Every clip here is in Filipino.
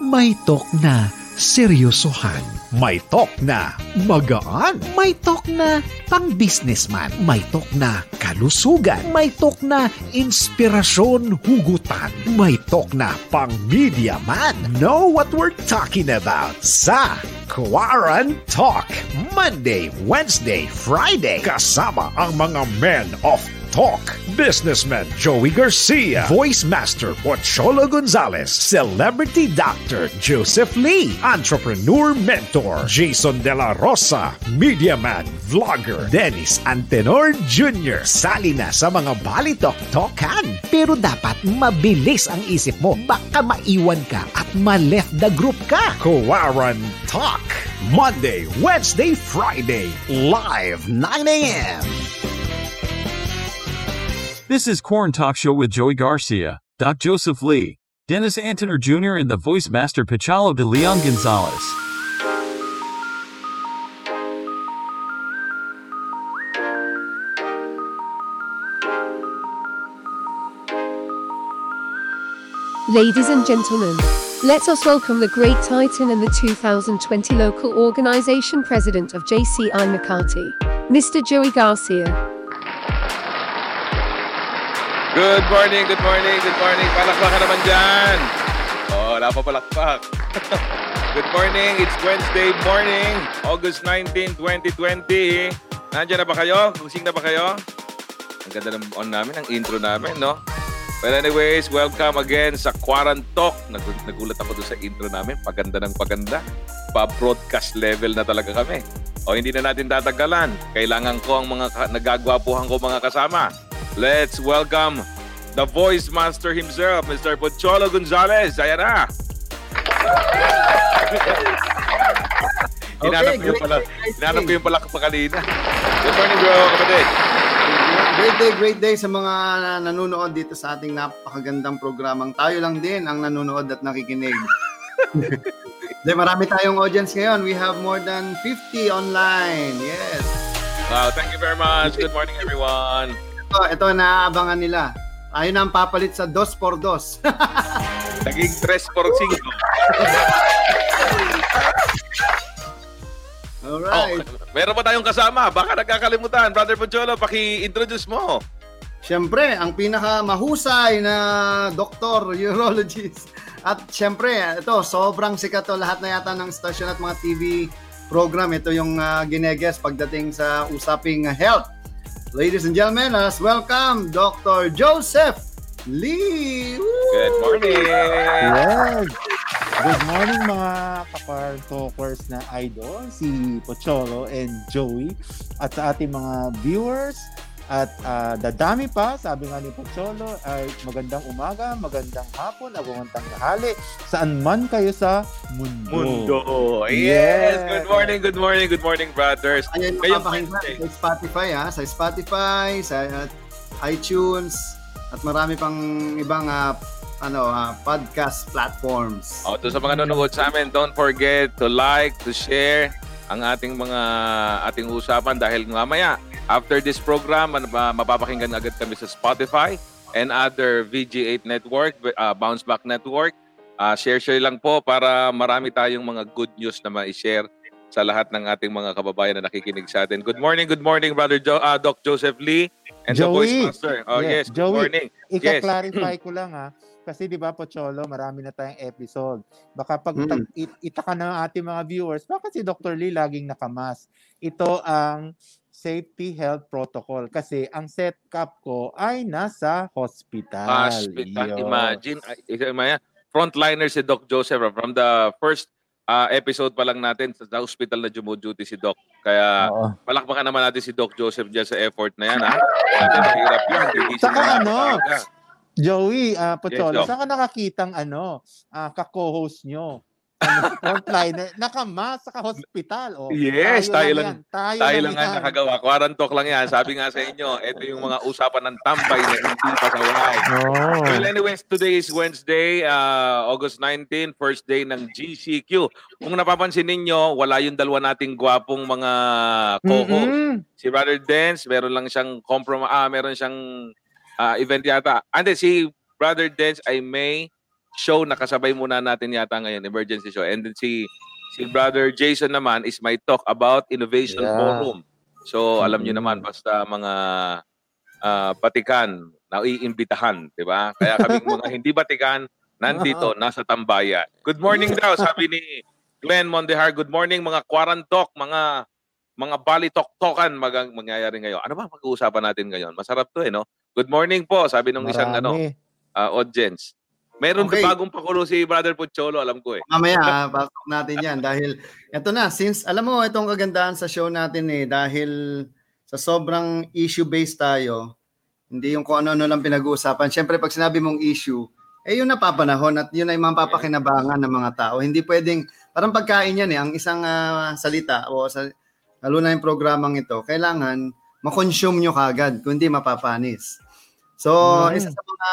May talk na seryosohan. May talk na magaan. May talk na pang businessman. May talk na kalusugan. May talk na inspirasyon hugutan. May talk na pang media man. Know what we're talking about sa Quarant Talk. Monday, Wednesday, Friday. Kasama ang mga men of Talk. Businessman Joey Garcia. Voice Master Pocholo Gonzalez. Celebrity Doctor Joseph Lee. Entrepreneur Mentor Jason De La Rosa. Media Man, Vlogger Dennis Antenor Jr. Sali na sa mga balitok-tokan. Pero dapat mabilis ang isip mo. Baka maiwan ka at ma-left the group ka. Kuwaran Talk. Monday, Wednesday, Friday. Live 9 a.m. This is Corn Talk Show with Joey Garcia, Doc Joseph Lee, Dennis Antoner Jr., and the voice master Pichalo de Leon Gonzalez. Ladies and gentlemen, let us welcome the great titan and the 2020 local organization president of JCI McCarthy, Mr. Joey Garcia. Good morning, good morning, good morning. Palakpakan naman dyan. Oh, wala pa palakpak. good morning, it's Wednesday morning, August 19, 2020. Nandiyan na ba kayo? Kusing na ba kayo? Ang ganda ng on namin, ang intro namin, no? Well, anyways, welcome again sa Quarantok. Nag- nagulat ako doon sa intro namin. Paganda ng paganda. Pa-broadcast level na talaga kami. O hindi na natin tatagalan. Kailangan ko ang mga nagagwapuhan ko mga kasama. Let's welcome the voice master himself, Mr. Pocholo Gonzalez. Ayan na. Hinanap ko yung pala, hinanap ko yung pala pa kanina. Good morning, bro, kapatid. Great day, great day sa mga na- nanonood dito sa ating napakagandang programang. Tayo lang din ang nanonood at nakikinig. De, marami tayong audience ngayon. We have more than 50 online. Yes. Wow, thank you very much. Good morning, everyone. Ito, ito naaabangan nila. Tayo na ang papalit sa dos por dos. Naging 3 for 5. Alright. Oh, meron pa tayong kasama. Baka nagkakalimutan. Brother Pocholo, paki-introduce mo. Siyempre, ang pinaka mahusay na doktor, urologist. At siyempre, ito, sobrang sikat to lahat na yata ng stasyon at mga TV program. Ito yung uh, gineges pagdating sa usaping health. Ladies and gentlemen, let's welcome Dr. Joseph Lee. Woo! Good morning. Yes! Good morning mga kapar talkers na idol, si Pocholo and Joey at sa ating mga viewers at uh, dadami pa, sabi nga ni Pocholo, ay magandang umaga, magandang hapon, agumantang nahali, saan man kayo sa mundo. Mundo. Yes. Yes. Good morning, good morning, good morning, brothers. Ayan Ngayong Wednesday. sa Spotify ha, sa Spotify, sa uh, iTunes, at marami pang ibang uh, ano uh, podcast platforms. O, to sa mga nanonood sa amin, don't forget to like, to share ang ating mga ating usapan dahil mamaya after this program ma- mapapakinggan agad kami sa Spotify and other VG8 network, uh, Bounce Back Network. Uh, share-share lang po para marami tayong mga good news na ma-share sa lahat ng ating mga kababayan na nakikinig sa atin. Good morning, good morning, Brother jo- uh, Doc Joseph Lee and the Voice Joey. Master. Oh, Yes, yes, good Joey. morning. Yes. Ika-clarify ko lang ha, kasi di ba Pocholo, marami na tayong episode. Baka pag Mm. tag- it- itaka ng ating mga viewers, bakit si Dr. Lee laging nakamas? Ito ang safety health protocol kasi ang setup ko ay nasa hospital. hospital. Yun. Imagine, imagine, frontliner si Doc Joseph ah, from the first ah, episode pa lang natin sa hospital na duty si Doc. Kaya Oo. palakpakan naman natin si Doc Joseph dyan sa effort na yan. Ha? Mahirap yan. Saka ano. Joey, uh, Pocholo, Doc. saan ka nakakitang ano, ah, ka-co-host nyo? Ano, frontliner, nakamas sa hospital. Oh, Yes, tayo yan. lang- Tayo, Tayo lang lang nga yan. nakagawa. Quarantok lang yan. Sabi nga sa inyo, ito yung mga usapan ng tambay na hindi pasaway. Oh. Well, anyways, today is Wednesday, uh, August 19, first day ng GCQ. Kung napapansin ninyo, wala yung dalawa nating gwapong mga co-host. Mhm. Si Brother Dance, meron lang siyang comprom ah, meron siyang ah, event yata. Ande si Brother Dance ay may show na kasabay muna natin yata ngayon, emergency show. And then si si brother Jason naman is my talk about Innovation Yeah. Forum. So alam niyo Mhm. naman basta mga ah, batikan na iimbitahan, 'di ba? Kaya kaming mga hindi batikan nandito nasa tambayan. Good morning daw sabi ni Glenn Mondehar. Good morning mga Quarantok, mga mga balitok-tokan magang mangyayari ngayon. Ano ba pag-uusapan natin ngayon? Masarap 'to eh, no? Good morning po, sabi nung isang ano, Marami. ah, audience. Meron Okay. bagong pakulo si Brother Pucholo, alam ko eh. Mamaya, ah, pasok natin yan. Dahil, eto na, since, alam mo, itong kagandahan sa show natin eh, dahil sa sobrang issue-based tayo, hindi yung kung ano-ano lang pinag-uusapan. Siyempre, pag sinabi mong issue, eh yun napapanahon at yun ay mapapakinabangan ng mga tao. Hindi pwedeng, parang pagkain yan eh, ang isang ah, salita o sa, lalo na yung programang ito, kailangan makonsume nyo kagad, kundi mapapanis. So, Mm. isa sa mga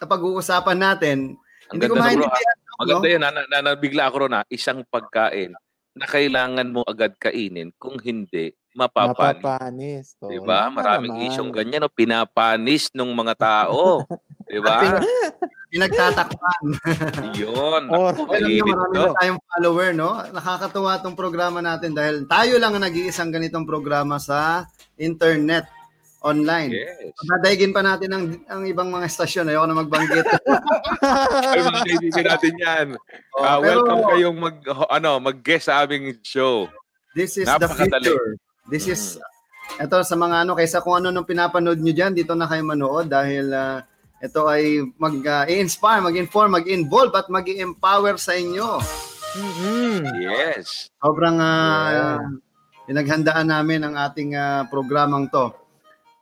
kapag-uusapan natin, Ang hindi ko maintindihan. Maganda yun, na, na, nabigla ako ron na isang pagkain na kailangan mo agad kainin. Kung hindi, mapapanis. Mapapanis. to. Diba? Maraming naman. isyong ganyan, no? pinapanis ng mga tao. diba? Pinagtatakpan. Yun. Or, Alam nyo, marami na tayong follower, no? Nakakatuwa tong programa natin dahil tayo lang ang nag-iisang ganitong programa sa internet, online. Yes. Dadaigin pa natin ang, ang ibang mga estasyon. Ayoko na magbanggit. Ay, mga kaibigan natin yan. Oh, Ah, pero welcome kayong mag, ano, mag-guest sa aming show. this is the future. This is, ito sa mga ano, kaysa kung ano nung pinapanood nyo dyan, dito na kayo manood dahil ah, ito ay mag-inspire, mag-inform, mag-involve at mag-empower sa inyo. mm Yes. Sobrang Yeah. ah, pinaghandaan namin ang ating ah, programang to.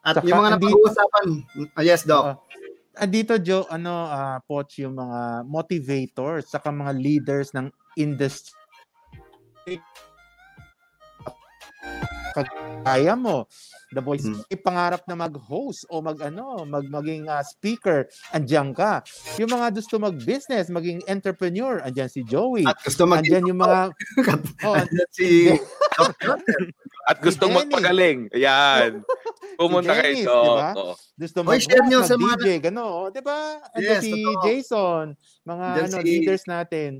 At Saka yung mga napag-uusapan, ah, yes, Doc. Ah, andito Joe, ano ah, Poch yung mga motivators saka mga leaders ng industry. Kaya mo, The Voice, Hmm. ipangarap na mag-host o mag ano, mag maging ah, speaker, andiyan ka. Yung mga gusto mag-business, maging entrepreneur, andiyan si Joey. At gusto mag Andiyan yung mga oh, Andyan si At gustong magpagaling. Ayan. Pumunta Si kayo. Dennis, So, diba? oo. gusto mag share nyo sa mga- DJ, gano, oh, 'di ba? Andiyan Yes, si totoo. Jason, mga Andyan ano si- leaders natin.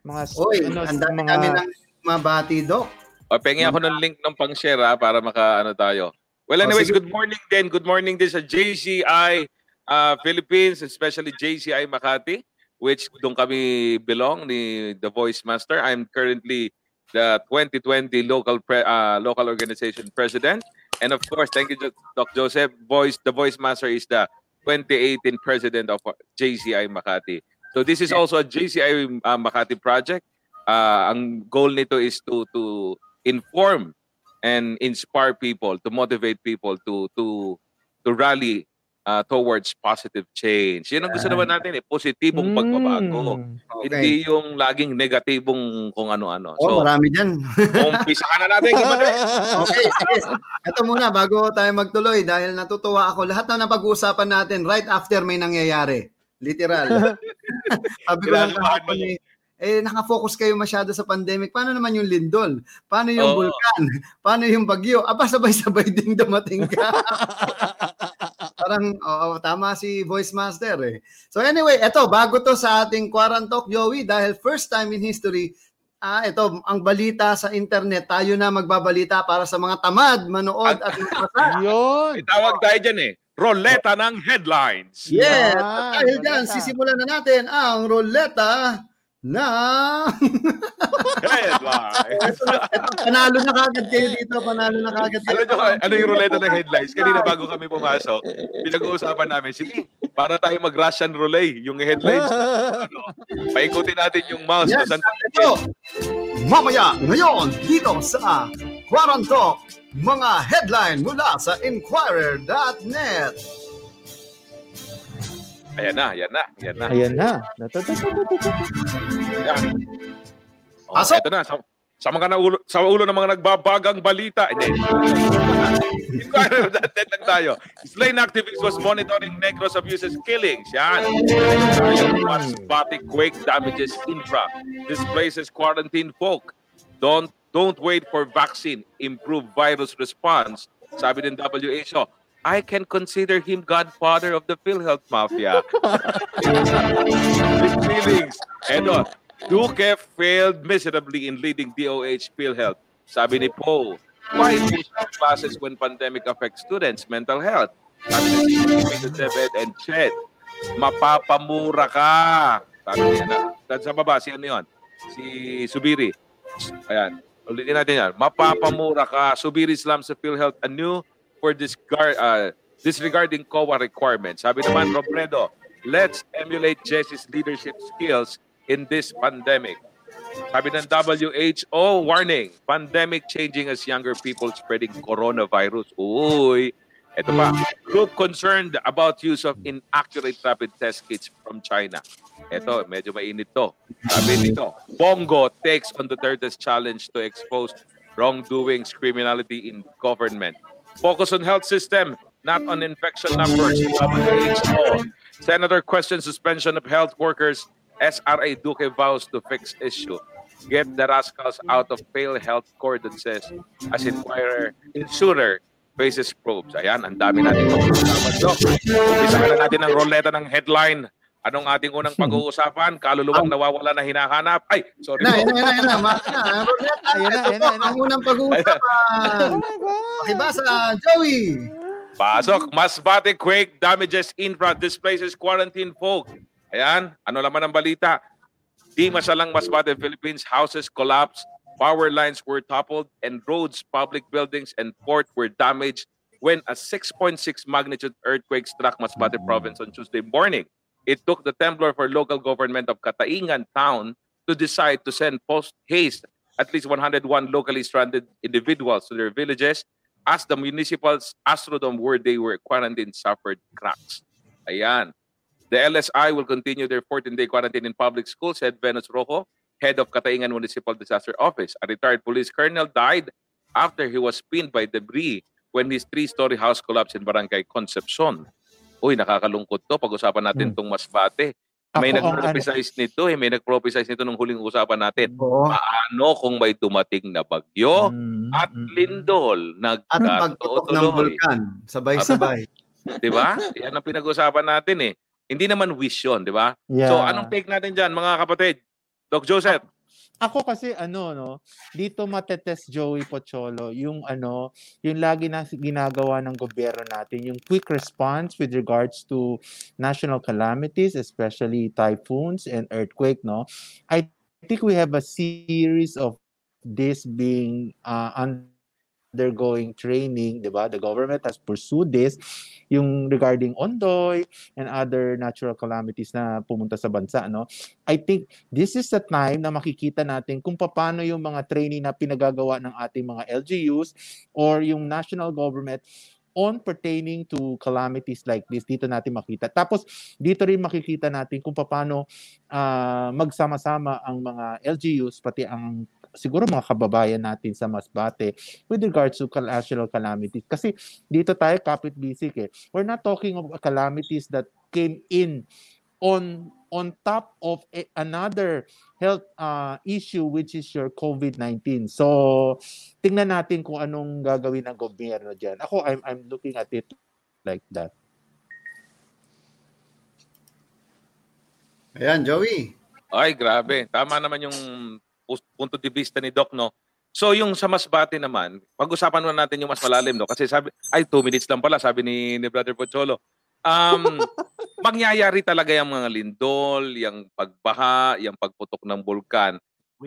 Mga Oy, ano, ang dami mga namin ng mga bati, Doc. O, pengi ako ng link ng pang-share ha, para maka ano tayo. Well, Oh, anyways, sige. good morning din. Good morning din sa JCI uh, Philippines, especially JCI Makati, which doon kami belong ni The Voice Master. I'm currently the 2020 local pre- uh, local organization president. And of course, thank you, Doc Joseph. Voice, the Voice Master is the 2018 president of JCI Makati. So this is also a JCI uh, Makati project. Uh, ang goal nito is to to inform and inspire people, to motivate people to to to rally uh, towards positive change. Yan ang gusto naman natin eh, positibong pagbabago. Mm. Hindi yung laging negatibong kung ano-ano. Oh, So, marami dyan. umpisa ka na natin, kapatid. Okay, sige. Ito muna, bago tayo magtuloy, dahil natutuwa ako, lahat na napag-uusapan natin right after may nangyayari. Literal. Sabi ko lang kahapon eh, eh, nakafocus kayo masyado sa pandemic. Paano naman yung lindol? Paano yung Oo. bulkan? Paano yung bagyo? Aba, sabay-sabay ding dumating ka. Parang, oo, tama si Voice Master eh. So anyway, eto, bago to sa ating Quarantok, Joey, dahil first time in history, ah, ito, ang balita sa internet, tayo na magbabalita para sa mga tamad, manood at magbasa. Yun. May tawag tayo dyan eh. Roleta ng headlines. Yes! Yan, At dahil dyan, sisimulan na natin ang roleta na Headlines. panalo na kagad kayo dito, panalo na kagad kayo. Nyo, ano yung roleta ng headlines? Kanina bago kami pumasok, pinag-uusapan namin, sige, para tayo mag-Russian roulette, yung headlines. ano, paikutin natin yung mouse. Yes, saan ito. Mamaya, ngayon, dito sa Quarantok, mga headline mula sa Inquirer.net. Ayan na, ayan na, ayan na. Ayan na. Ayan. Oh, Pasok! eto na. Sa, sa mga na ulo, sa ulo ng mga nagbabagang balita. Hindi. Inquirer.net lang tayo. Slain activist was monitoring Negros abuses killings. Yan. Was body quake damages infra. Displaces quarantine folk. Don't don't wait for vaccine. Improve virus response. Sabi ng WHO. I can consider him godfather of the PhilHealth Mafia. With feelings. Eto, Duque failed miserably in leading DOH PhilHealth. Sabi ni Poe, why push classes when pandemic affects students' mental health? Sabi ni Debed and Chet, mapapamura ka. Sabi niya na. Dahil sa baba, si ano yun? Si Subiri. Ayan. Ulitin natin yan. Mapapamura ka. Subiri slams sa PhilHealth anew for uh, disregarding COA requirements. Sabi naman, Robredo, let's emulate Jesse's leadership skills in this pandemic. Sabi ng WHO, warning, pandemic changing as younger people spreading coronavirus. Uy, ito pa, group concerned about use of inaccurate rapid test kits from China. Ito, medyo mainit to. Sabi nito, Bongo takes on the Duterte's challenge to expose wrongdoings, criminality in government. Focus on health system, not on infection numbers. WHO. Senator questions suspension of health workers. SRA Duque vows to fix issue. Get the rascals out of pale health ordinances as inquirer, insurer faces probes. Ayan, ang dami natin. So, umpisa na natin ang roleta ng headline. Anong ating unang pag-uusapan? Kaluluwang nawawala na hinahanap. Ay, sorry Na, yan na, yan na. Ayun na, ayun na, ayun na. ang unang pag-uusapan. Pakibasa, Joey. Pasok, Masbate quake damages infra, displaces quarantine folk. Ayan, ano naman ang balita? Di masalang Masbate, Philippines, houses collapsed, power lines were toppled, and roads, public buildings, and port were damaged when a 6.6 magnitude earthquake struck Masbate province on Tuesday morning. It took the temblor for local government of Kataingan town to decide to send post-haste at least 101 locally stranded individuals to their villages as the municipal's Astrodome where they were quarantined suffered cracks. Ayan. The LSI will continue their 14-day quarantine in public schools, said Venus Rojo, head of Kataingan Municipal Disaster Office. A retired police colonel died after he was pinned by debris when his three-story house collapsed in Barangay Concepcion. Uy, nakakalungkot to. Pag-usapan natin itong Masbate. May nag-prophesize nito eh. May nag-prophesize nito nung huling usapan natin. Oo. Paano kung may dumating na bagyo Mm, at mm, mm. lindol At pagputok ng nagkatuloy? vulkan. Sabay-sabay. Di ba? Yan ang pinag-usapan natin eh. Hindi naman wish yun, di ba? Yeah. So, anong take natin dyan, mga kapatid? Doc Joseph, Ako kasi ano no, dito matetest Joey Pocholo yung ano, yung lagi na ginagawa ng gobyerno natin, yung quick response with regards to national calamities, especially typhoons and earthquake, no. I think we have a series of this being uh, undergoing training, 'di ba? The government has pursued this yung regarding Ondoy and other natural calamities na pumunta sa bansa, no. I think this is the time na makikita natin kung paano yung mga training na pinagagawa ng ating mga LGUs or yung national government on pertaining to calamities like this dito natin makita. Tapos dito rin makikita natin kung paano ah, magsama-sama ang mga LGUs pati ang siguro mga kababayan natin sa Masbate with regards to national calamities. Kasi dito tayo kapit bisik eh. We're not talking of calamities that came in on on top of a- another health uh, issue which is your COVID-19. So, tingnan natin kung anong gagawin ng gobyerno diyan. Ako I'm I'm looking at it like that. Ayan, Joey. ay grabe. Tama naman yung punto de vista ni Doc, no? So, yung sa Masbate naman, pag-usapan muna natin yung mas malalim, no? Kasi sabi, ay, two minutes lang pala, sabi ni, ni Brother Pocholo. Um, mangyayari talaga yung mga lindol, yung pagbaha, yung pagputok ng bulkan.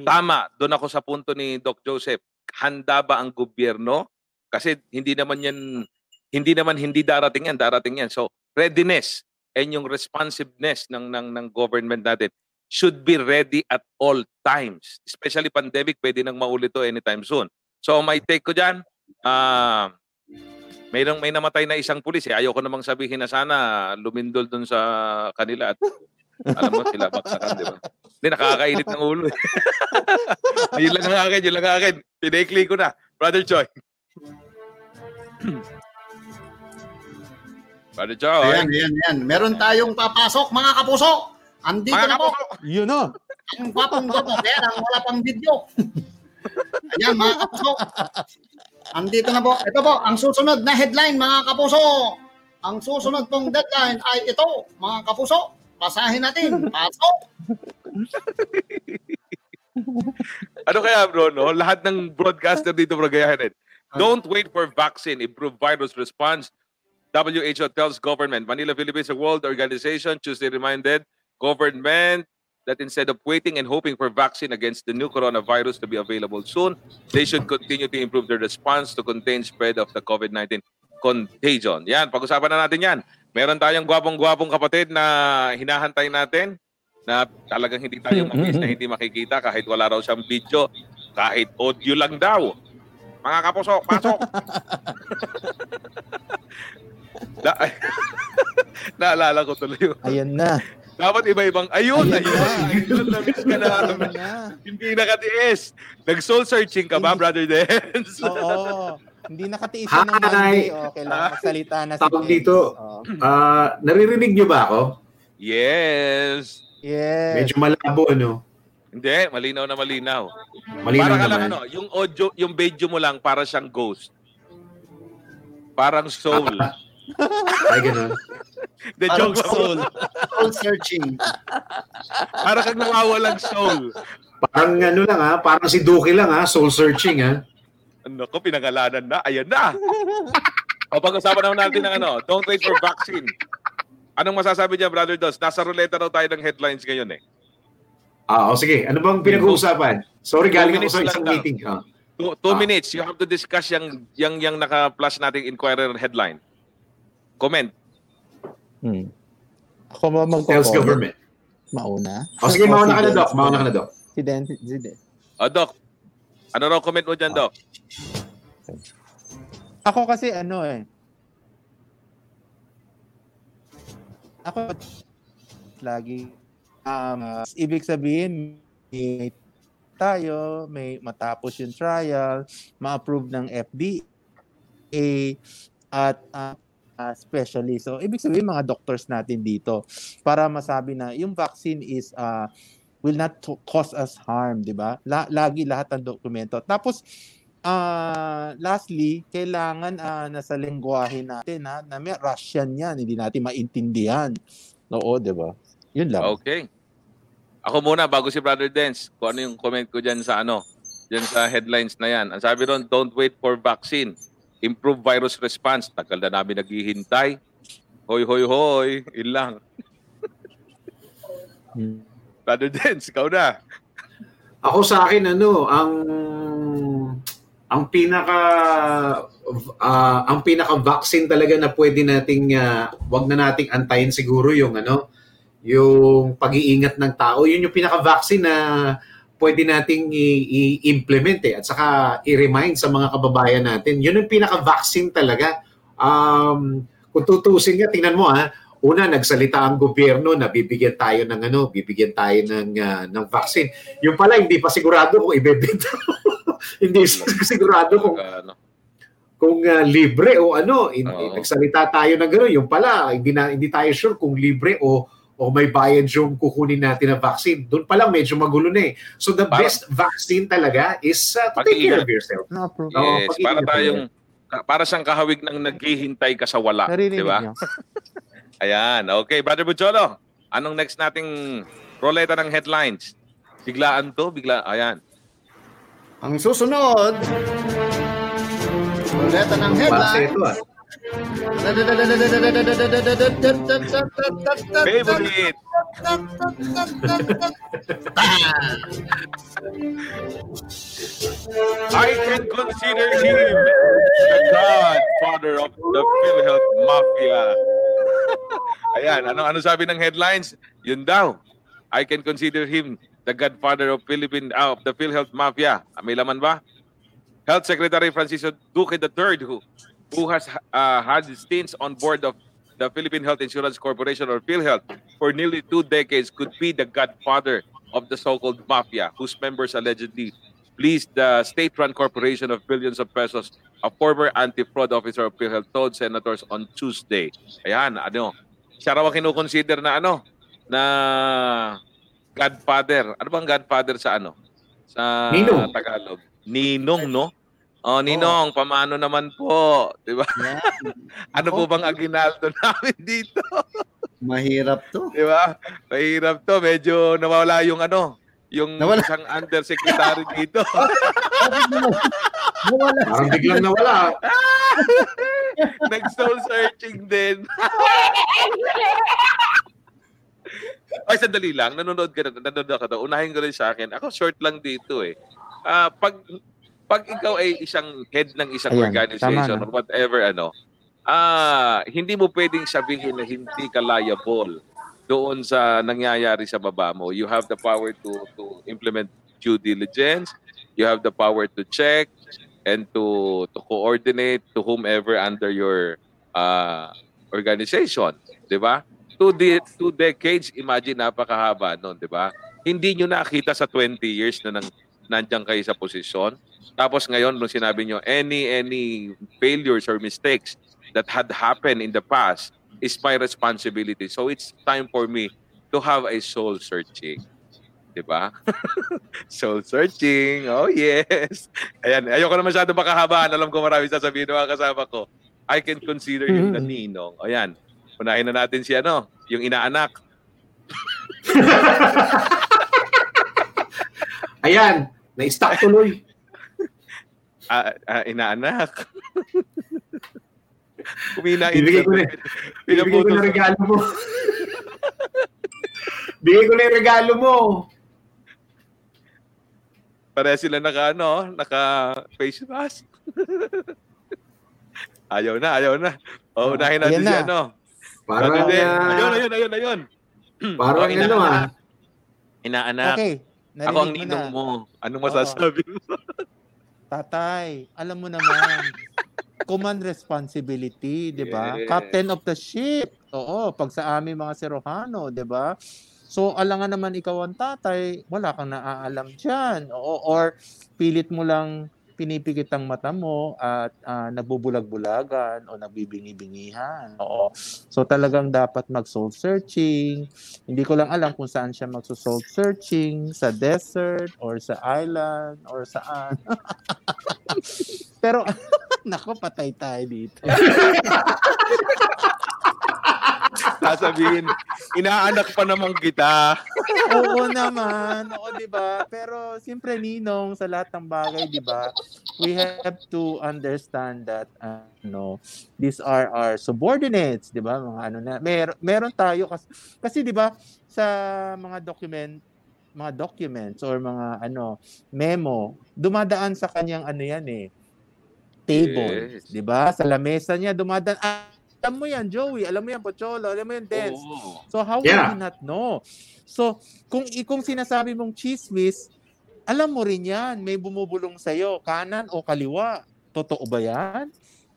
Tama, doon ako sa punto ni Doc Joseph. Handa ba ang gobyerno? Kasi hindi naman yan, hindi naman hindi darating yan, darating yan. So, readiness and yung responsiveness ng ng ng government natin should be ready at all times. Especially pandemic, pwede nang maulit to anytime soon. So, my take ko dyan, ah, mayroong may namatay na isang pulis. Eh. Ayoko namang sabihin na sana lumindol dun sa kanila at alam mo, sila baksakan, di ba? Hindi, nakakainit ng ulo. Eh. yun lang ang akin, yun lang ang akin. Pinaikli ko na. Brother Joy. Brother Joy. Ayan, ayan, ayan. Meron tayong papasok, mga kapuso. Andito Mga na po. You know. Ang papong goto. Kaya lang, wala pang video. ayan, mga kapuso. Andito na po. Ito po, ang susunod na headline mga kapuso. Ang susunod pong deadline ay ito, mga kapuso. Basahin natin. Pasok. Ano kaya bro, no? Lahat ng broadcaster dito bro gayahin. Don't wait for vaccine, improve virus response. WHO tells government, Manila, Philippines, a world organization, Tuesday reminded government that instead of waiting and hoping for vaccine against the new coronavirus to be available soon, they should continue to improve their response to contain spread of the COVID-19 contagion. Yan, pag-usapan na natin yan. Meron tayong gwapong-gwapong kapatid na hinahantay natin na talagang hindi tayo mamiss na hindi makikita kahit wala raw siyang video, kahit audio lang daw. Mga kapuso, pasok! na, naalala ko tuloy yun. Ayan na. Dapat iba-ibang, ayun, ayun, ayun, na-miss ka na. Hindi nakatiis. Nag-soul searching ka ba, Brother Dance? Oo. Hindi nakatiis siya ng Hi! Monday. Okay lang, magsalita na si Tawag dito. Ah, naririnig niyo ba ako? yes. Yes. Medyo malabo, no? Hindi, malinaw na malinaw. Malinaw para ka lang naman. ano, yung audio, yung video mo lang para siyang ghost. Parang soul. Ay, ganun. The Parang joke soul. Soul searching. Para kang nawawalang soul. Parang ano lang ha, parang si Duki lang ha, soul searching ha. Ano ko, pinangalanan na. Ayan na. o pag-usapan naman natin ng ano, don't wait for vaccine. Anong masasabi niya, Brother Dos? Nasa ruleta raw tayo ng headlines ngayon eh. Ah, o sige, ano bang pinag-uusapan? Sorry, galing ako sa isang daw. meeting. Ah. Two, two Ah. minutes, you have to discuss yung, yung, yung naka-plus nating Inquirer headline. Comment. Hmm. Ako ba magpo Tells government. Mauna? O sige, O, mauna ka na, Doc. Mauna ka na, Doc. Si Den, si Den. O, Doc. Ano raw comment mo dyan, Doc? Ako kasi ano eh. Ako lagi um, uh, ibig sabihin may tayo, may matapos yung trial, ma-approve ng FDA at uh, uh, especially so ibig sabihin mga doctors natin dito para masabi na yung vaccine is uh, will not to- cause us harm, 'di ba? La- lagi lahat ng dokumento. Tapos Ah, lastly, kailangan ah, nasa lengguwahe natin ha, na may Russian 'yan, hindi natin maintindihan. Oo, 'di ba? 'Yun lang. Okay. Ako muna, bago si Brother Dance, kung ano yung comment ko dyan sa ano, dyan sa headlines na yan. Ang sabi ron, don't wait for vaccine. Improve virus response. Tagal na namin naghihintay. Hoy, hoy, hoy. Yun lang. Hmm. Brother Dance, ikaw na. Ako sa akin, ano, ang ang pinaka ah, ang pinaka vaccine talaga na pwede nating ah, wag na nating antayin siguro yung ano yung pag-iingat ng tao yun yung pinaka vaccine na pwede nating i-implement eh at saka i-remind sa mga kababayan natin. Yun yung pinaka vaccine talaga. Um kung tutusin nga tingnan mo ha una nagsalita ang gobyerno na bibigyan tayo ng ano bibigyan tayo ng ah, ng vaccine. Yung pala hindi pa sigurado kung ibebenta hindi sigurado kung kung ah, libre o ano. In, Oo. nagsalita tayo ng gano'n. Yung pala hindi na hindi tayo sure kung libre o o may bayad yung kukunin natin na vaccine doon pa lang medyo magulo na eh so the Para- best vaccine talaga is uh, to take care of yourself. Oo, yes, pag-iingat para tayo. tayong, para siyang kahawig ng naghihintay ka sa wala. Narinig Di ba? Ayan. Okay, Brother Bucholo. Anong next nating roleta ng headlines? Biglaan to, bigla. Ayan. Ang susunod, Ruleta ng ito ah Favorite. I can consider him the godfather of the PhilHealth Mafia. Ayan, ano ano sabi ng headlines? Yun daw. I can consider him the godfather of Philippine ah, of the PhilHealth Mafia. Ah, May laman ba? Health Secretary Francisco Duque III who who has uh, had stints on board of the Philippine Health Insurance Corporation or PhilHealth for nearly two decades could be the godfather of the so-called mafia whose members allegedly fleeced the state-run corporation of billions of pesos, a former anti-fraud officer of PhilHealth told senators on Tuesday. Ayan, ano, siya raw kinukonsider na ano, na godfather. Ano bang godfather sa ano? Sa Ninong. Tagalog? Ninong, no? Oh, Ninong, pamano naman po? Di ba? Yan. Ano po bang aginaldo namin dito? Mahirap to. Di ba? Mahirap to. Medyo nawala yung ano, yung Nawala. isang undersecretary dito. Nawala. Parang biglang nawala. Nag-soul searching din. Ay, sandali lang. Nanonood ka na. Nanonood ka na. Unahin ko rin sa akin. Ako, short lang dito eh. Ah, pag pag ikaw ay isang head ng isang Ayan, organization or whatever ano, ah, hindi mo pwedeng sabihin na hindi ka liable doon sa nangyayari sa baba mo. You have the power to to implement due diligence. You have the power to check and to to coordinate to whomever under your uh, organization, 'di ba? Two, de- two decades, imagine napakahaba noon, 'di ba? Hindi nyo nakita sa 20 years na nang nandiyan kayo sa posisyon. Tapos ngayon, nung sinabi nyo, any any failures or mistakes that had happened in the past is my responsibility. So it's time for me to have a soul searching. 'Di ba? soul searching. Oh yes. Ayan, ayoko na masyado makahabaan. Alam ko marami sasabihin ng mga kasama ko. I can consider you the ninong. Ayan. Unahin na natin si ano, yung inaanak. Ayan, na-stuck tuloy. Ah, ah, inaanak. Kumina Bibigay ko na, bibigay ko na regalo mo. Bigay ko na yung regalo mo. Pare sila naka ano, naka face mask. ayaw na, ayaw na. O, unahin natin si na. ano. Parang, Ano din? ah, Ayun, ayun, ayun, ayun. parang Oh, ano ah. Inaanak. Okay. Ako ang narinig ninong na. mo. Anong masasabi mo? Tatay, alam mo naman, command responsibility, di ba? Yes. Captain of the ship. Oo, pag sa amin mga Serrano, di ba? So, alangan naman ikaw ang tatay, wala kang naaalam dyan. Oo, or pilit mo lang pinipikit ang mata mo at ah, nagbubulag-bulagan o nagbibingi-bingihan. Oo. So talagang dapat mag-soul searching. Hindi ko lang alam kung saan siya mag-soul searching, sa desert or sa island or saan. Pero nako patay tayo dito. Sasabihin, inaanak pa naman kita. Oo naman. Oo, 'di ba? Pero siyempre ninong sa lahat ng bagay, 'di ba? We have to understand that ano, these are our subordinates, 'di ba? Mga ano na mer meron tayo kasi, kasi 'di ba sa mga document mga documents or mga ano memo dumadaan sa kanyang ano yan eh table, Yes. 'di ba? Sa lamesa niya dumadaan alam mo yan, Joey. Alam mo yan, Pocholo. Alam mo yan, Dens. Oo. So how Yeah. would you not know? So kung kung sinasabi mong chismis, alam mo rin yan, may bumubulong sa kanan o kaliwa. Totoo ba yan?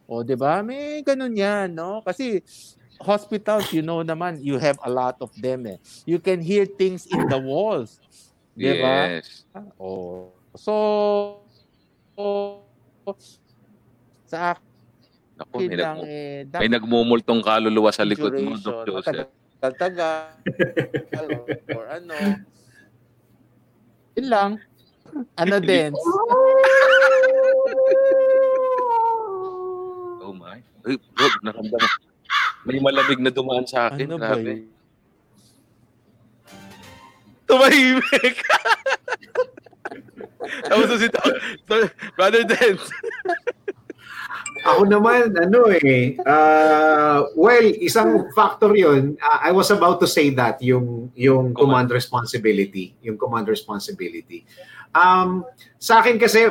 O 'di ba? May ganun yan, no? Kasi hospitals, you know naman, you have a lot of them eh. You can hear things in the walls. 'Di ba? Yes. Oh. So, so sa Ako, may, lang nag- eh, may nagmumultong kaluluwa sa likod mo, Doc Joseph. matagal-tagal, or ano. Yun lang. Ano din? Oh my. Uy, Rod, naramdaman. May malamig na dumaan sa akin. Ano ba Grabe. yun? Tumahimik. Tapos si Brother Dent. Ako naman, ano eh, uh, well, isang factor yun, uh, I was about to say that, yung, yung command. responsibility, yung command responsibility. Um, sa akin kasi,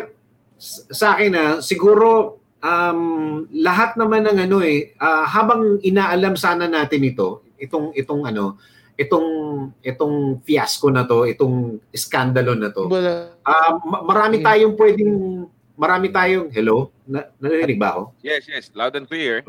sa akin na, siguro, um, lahat naman ng ano eh, ah, habang inaalam sana natin ito, itong, itong ano, itong, itong fiasco na to, itong skandalo na to, ah, ma- marami tayong pwedeng, marami tayong, hello? Na, narinig ba ako? Yes, yes. Loud and clear.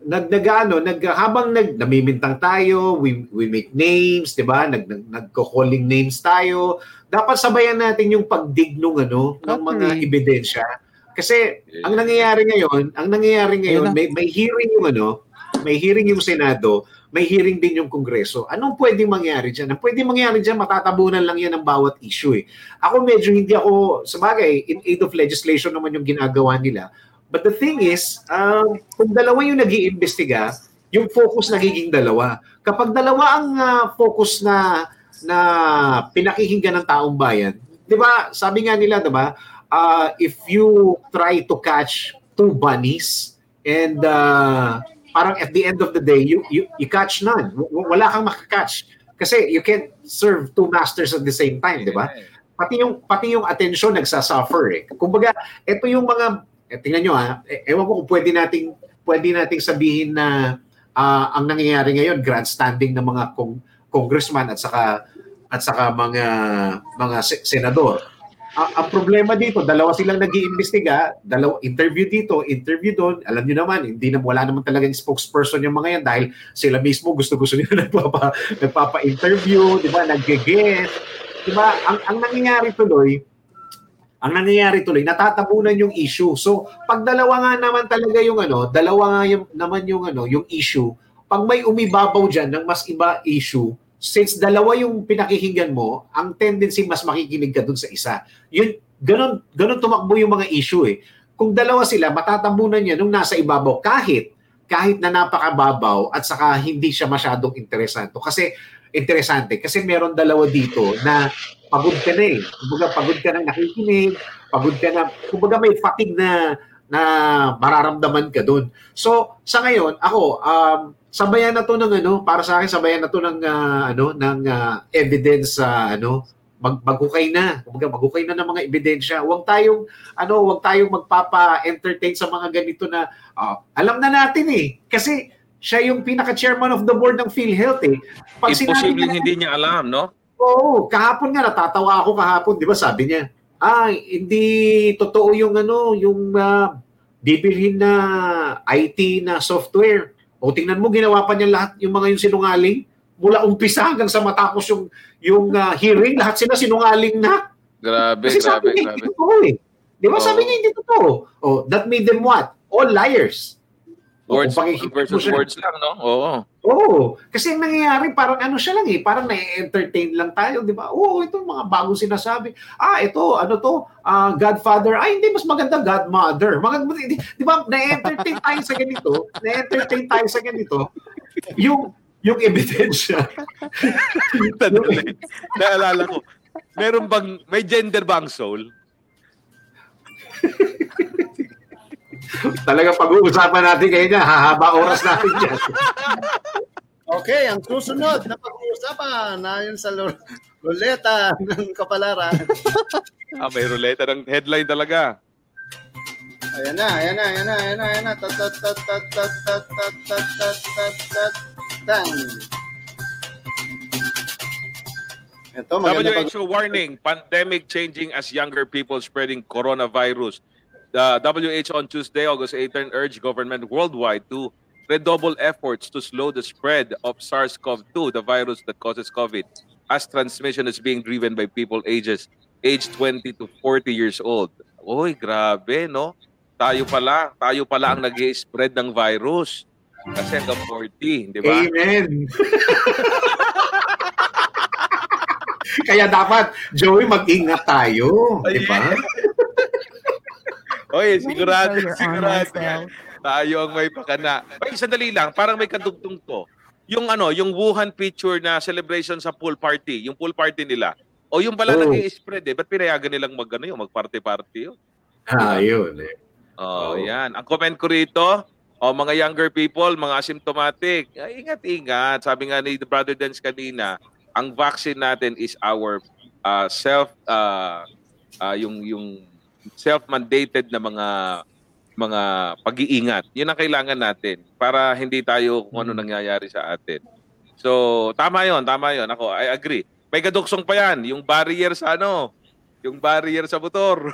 nag nagano nag habang nag namimintang tayo we we make names 'di ba nag, nag nagko-calling names tayo dapat sabayan natin yung pagdig ano ng mga Okay. ebidensya kasi Yes. ang nangyayari ngayon ang nangyayari ngayon may may hearing yung ano may hearing yung Senado may hearing din yung Kongreso. Anong pwedeng mangyari dyan? Ang pwedeng mangyari dyan, matatabunan lang yan ng bawat issue eh. Ako medyo hindi ako, sabagay, in aid of legislation naman yung ginagawa nila. But the thing is, um, kung dalawa yung nag iimbestiga yung focus nagiging dalawa. Kapag dalawa ang uh, focus na na pinakikinggan ng taong bayan, 'di ba? Sabi nga nila, 'di ba? Uh, if you try to catch two bunnies and uh, parang at the end of the day, you you, you catch none. W- wala kang makakatch kasi you can't serve two masters at the same time, 'di ba? Pati yung pati yung attention nagsasuffer eh. Kumbaga, ito yung mga eh, tingnan nyo ha, eh, ewan ko kung pwede nating pwede nating sabihin na uh, ang nangyayari ngayon grandstanding ng mga kong congressman at saka at saka mga mga senador. Uh, ang problema dito, dalawa silang nag-iimbestiga, dalawa interview dito, interview doon. Alam niyo naman, hindi na wala naman talagang spokesperson yung mga yan dahil sila mismo gusto-gusto nila nagpapa nagpapa-interview, 'di ba? Nagge-guest. 'Di ba? Ang ang nangyayari tuloy, ang nangyayari tuloy, natatabunan yung issue. So, pag dalawa nga naman talaga yung ano, dalawa nga yung, naman yung ano, yung issue, pag may umibabaw diyan ng mas iba issue, since dalawa yung pinakikinggan mo, ang tendency mas makikinig ka dun sa isa. Yun, ganun, ganun tumakbo yung mga issue eh. Kung dalawa sila, matatambunan niya nung nasa ibabaw kahit kahit na napakababaw at saka hindi siya masyadong interesante. Kasi interesante kasi meron dalawa dito na pagod ka na eh. Kumbaga pagod ka na nakikinig, pagod ka na, kumbaga may fatigue na na mararamdaman ka doon. So, sa ngayon, ako, um, sabayan na to ng ano, para sa akin sabayan na to ng uh, ano ng uh, evidence sa uh, ano mag maghukay na. Kumbaga maghukay na ng mga ebidensya. Huwag tayong ano, huwag tayong magpapa-entertain sa mga ganito na uh, alam na natin eh. Kasi siya yung pinaka-chairman of the board ng PhilHealth eh. Pag Imposible na, hindi niya alam, no? Oo, kahapon nga natatawa ako kahapon, 'di ba? Sabi niya, "Ay, hindi totoo yung ano, yung uh, bibilhin na IT na software." O tingnan mo, ginawa pa niya lahat yung mga yung sinungaling. Mula umpisa hanggang sa matapos yung yung uh, hearing, lahat sila sinungaling na. Grabe, Kasi grabe, sabi niya, grabe. Hindi totoo eh. Di ba oh. sabi niya hindi totoo? Oh, that made them what? All liars. Words oh, versus words lang, no? Oo. Oo. Kasi ang nangyayari, parang ano siya lang eh, parang na-entertain lang tayo, di ba? Oo, ito mga bagong sinasabi. Ah, ito, ano to, uh, Godfather. Ay, hindi, mas maganda Godmother. Mga, di, di ba, na-entertain tayo sa ganito, na-entertain tayo sa ganito, yung, yung ebidensya. Naalala ko, meron bang, may gender bang soul? Talaga pag-uusapan natin kayo niya, hahaba oras natin yan. okay, ang susunod na pag-uusapan ayon sa ruleta ng kapalaran. ah, may ruleta ng headline talaga. Ayan na, ayan na, ayan na, ayan na, ayan na. Tat, tat, tat, tat, tat, tat, tat, tat, tat, tat, tat, tat, Ito, WHO pag- warning, pandemic changing as younger people spreading coronavirus. The WHO on Tuesday, August 18, urged government worldwide to redouble efforts to slow the spread of SARS-CoV-2, the virus that causes COVID, as transmission is being driven by people ages age 20 to 40 years old. Oy, grabe, no? Tayo pala, tayo pala ang nag spread ng virus. Kasi hanggang 40, di ba? Amen. Kaya dapat, Joey, mag-ingat tayo. Di ba? Oy, sigurado, sigurado. Tayo ang may pakana. Ay, sandali lang, parang may kadugtong to. Yung ano, yung Wuhan picture na celebration sa pool party, yung pool party nila. O yung pala oh. nag-i-spread eh, ba't pinayagan nilang mag, ano, yung mag-party-party yun? Ah, yun eh. Oh, oh, yan. Ang comment ko rito, oh, mga younger people, mga asymptomatic, ay, ingat-ingat. Sabi nga ni the Brother Dance kanina, ang vaccine natin is our uh, self, uh, uh, yung, yung self-mandated na mga mga pag-iingat. Yun ang kailangan natin para hindi tayo kung ano hmm. nangyayari sa atin. So, tama yon tama yon Ako, I agree. May gaduksong pa yan, yung barrier sa ano, yung barrier sa motor.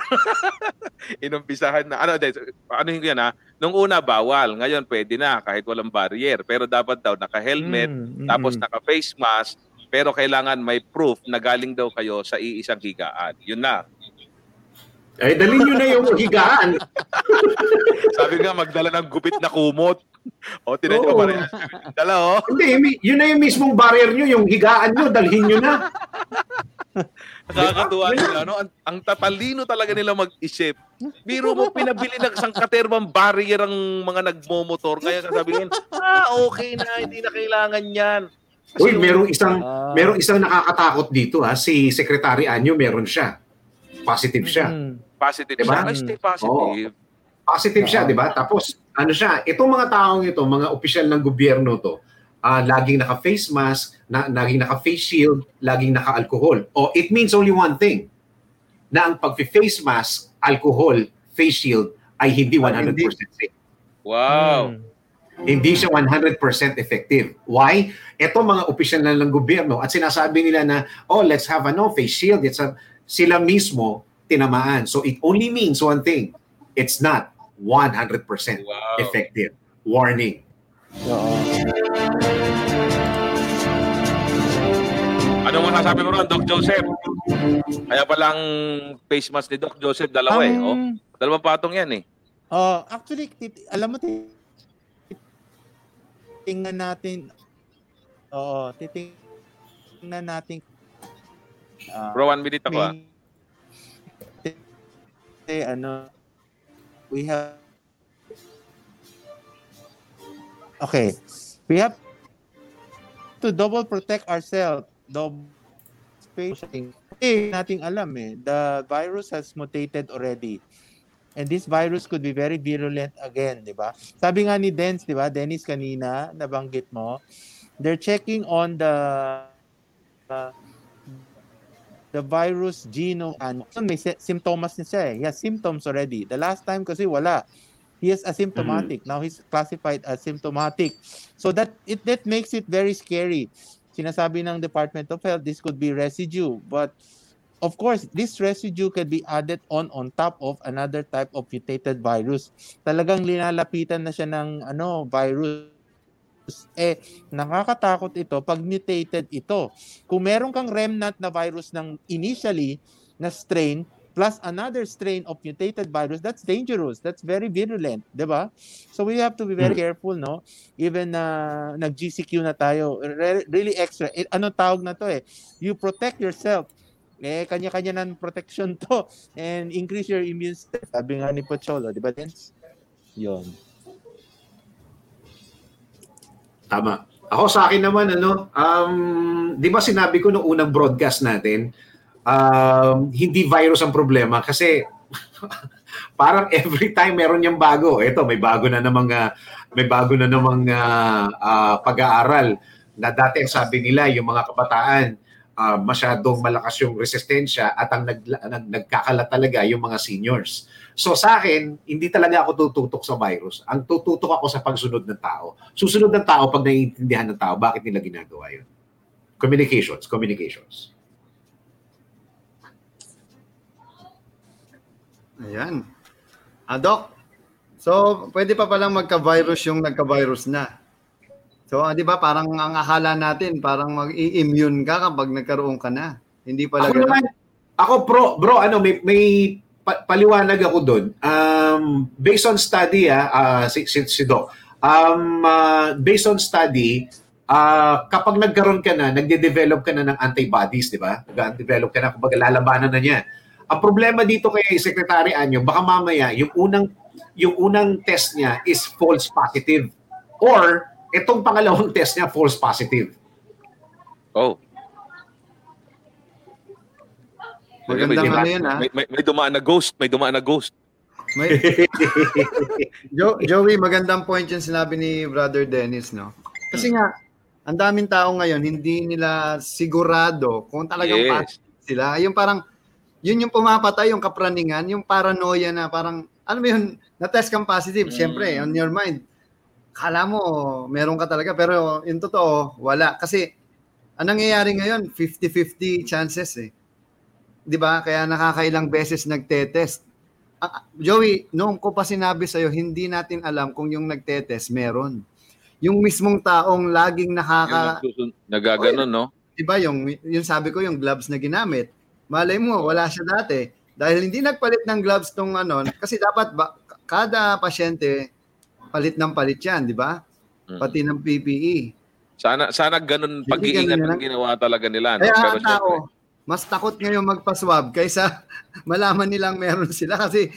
Inumpisahan na. Ano, ano yung yan ha? Nung una, bawal. Ngayon, pwede na kahit walang barrier. Pero dapat daw naka-helmet, mm, mm, tapos naka-face mask, pero kailangan may proof na galing daw kayo sa iisang higaan. Yun na. Eh, dalhin nyo na yung higaan. Sabi nga, magdala ng gupit na kumot. O, tinan nyo Oo. pa rin. Dala, oh. Hindi, yun na yung mismong barrier nyo, yung higaan nyo, dalhin nyo na. Nakakatuwa nila, no? Ang, ang tatalino talaga nila mag-isip. Biro mo, pinabili ng isang katerbang barrier ang mga nagmomotor. Kaya sasabihin, ah, okay na, hindi na kailangan yan. Kasi Uy, merong isang, Ah. merong isang nakakatakot dito ha. Si Secretary Anyo, meron siya. Positive siya. Mm. Positive Diba? siya. Ay, stay positive. Positive siya, Oo. di ba? Tapos, ano siya, itong mga taong ito, mga opisyal ng gobyerno to, ah laging naka-face mask, na, laging naka-face shield, laging naka-alcohol. O, it means only one thing, na ang pag-face mask, alcohol, face shield, ay hindi 100% safe. Wow. Mm. Hindi siya 100% effective. Why? Ito mga opisyal na ng gobyerno at sinasabi nila na, oh, let's have ano, face shield. It's a, sila mismo tinamaan. So it only means one thing. It's not 100% Wow. effective. Warning. Oo. Ano mo nasabi mo ron, Doc Joseph? Kaya palang face mask ni Doc Joseph, dalawa eh. Oh. Ang- Dalawang patong yan eh. Oh, actually, tit- alam mo, tit- tingnan natin, oo, titingnan natin, ah, Bro, one minute ako ah. Eh, ano, we have, okay, we have to double protect ourselves, double spacing. Eh, nating alam eh, the virus has mutated already. And this virus could be very virulent again, di ba? Sabi nga ni Dennis, di ba? Dennis kanina, nabanggit mo, they're checking on the uh, the virus genome and may sy- symptoms na siya eh. He has symptoms already. The last time kasi wala. He is asymptomatic. Now he's classified as symptomatic. So that it that makes it very scary. Sinasabi ng Department of Health this could be residue, but of course, this residue can be added on on top of another type of mutated virus. Talagang linalapitan na siya ng ano virus. Eh, nakakatakot ito pag mutated ito. Kung meron kang remnant na virus ng initially na strain plus another strain of mutated virus, that's dangerous. That's very virulent, 'di ba? So we have to be very careful, no? Even na nag-GCQ na tayo, re- really extra. Eh, ano tawag na to eh? You protect yourself eh, kanya-kanya ng protection to and increase your immune system. Sabi nga ni Pocholo, di ba, Dens? Yun. Tama. Ako sa akin naman, ano, um, di ba sinabi ko noong unang broadcast natin, um, hindi virus ang problema kasi parang every time meron yung bago. Ito, may bago na namang, ah, may bago na namang ah, ah, pag-aaral na dati ang sabi nila, yung mga kabataan, ah, masyadong malakas yung resistensya at ang nag, nag, nagkakalat talaga yung mga seniors. So sa akin, hindi talaga ako tututok sa virus. Ang tututok ako sa pagsunod ng tao. Susunod ng tao pag naiintindihan ng tao, bakit nila ginagawa yun? Communications, communications. Ayan. Ah, Doc, so pwede pa palang magka-virus yung nagka-virus na. So, ah, di ba, parang ang akala natin, parang mag-i-immune ka kapag nagkaroon ka na. Hindi pala Ako naman, ako pro, bro, ano, may, may pa- paliwanag ako doon. Um, based on study, ah, ah, si, si, si Doc, um, ah, based on study, ah, kapag nagkaroon ka na, nagde-develop ka na ng antibodies, di ba? Nag-develop ka na, kumbaga lalabanan na niya. Ang problema dito kay Secretary Anyo, baka mamaya yung unang yung unang test niya is false positive or itong pangalawang test niya false positive. Oh. Magandang may, ano yun, ah. may, may, may dumaan na ghost. May dumaan na ghost. May, jo- Joey, magandang point yung sinabi ni Brother Dennis, no? Kasi nga, ang daming tao ngayon, hindi nila sigurado kung talagang Yes. positive sila. Yung parang, yun yung pumapatay, yung kapraningan, yung paranoia na parang, ano mo yun, na-test kang positive, Mm. syempre, on your mind. Kala mo, meron ka talaga, pero yung totoo, wala. Kasi, ang nangyayari ngayon, 50-50 chances eh. 'Di ba? Kaya nakakailang beses nagte-test. Ah, Joey, noong ko pa sinabi sa'yo, hindi natin alam kung yung nagte-test meron. Yung mismong taong laging nakaka... Yung nagaganon, no? Di ba yung, yung sabi ko, yung gloves na ginamit, malay mo, wala siya dati. Dahil hindi nagpalit ng gloves tong ano, kasi dapat ba, kada pasyente, palit ng palit yan, di ba? Mm. Pati ng PPE. Sana sana ganun Hindi pag-iingat ang ginawa talaga nila. No? Kaya Pero ang tao, syempre, mas takot ngayon magpa-swab kaysa malaman nilang meron sila kasi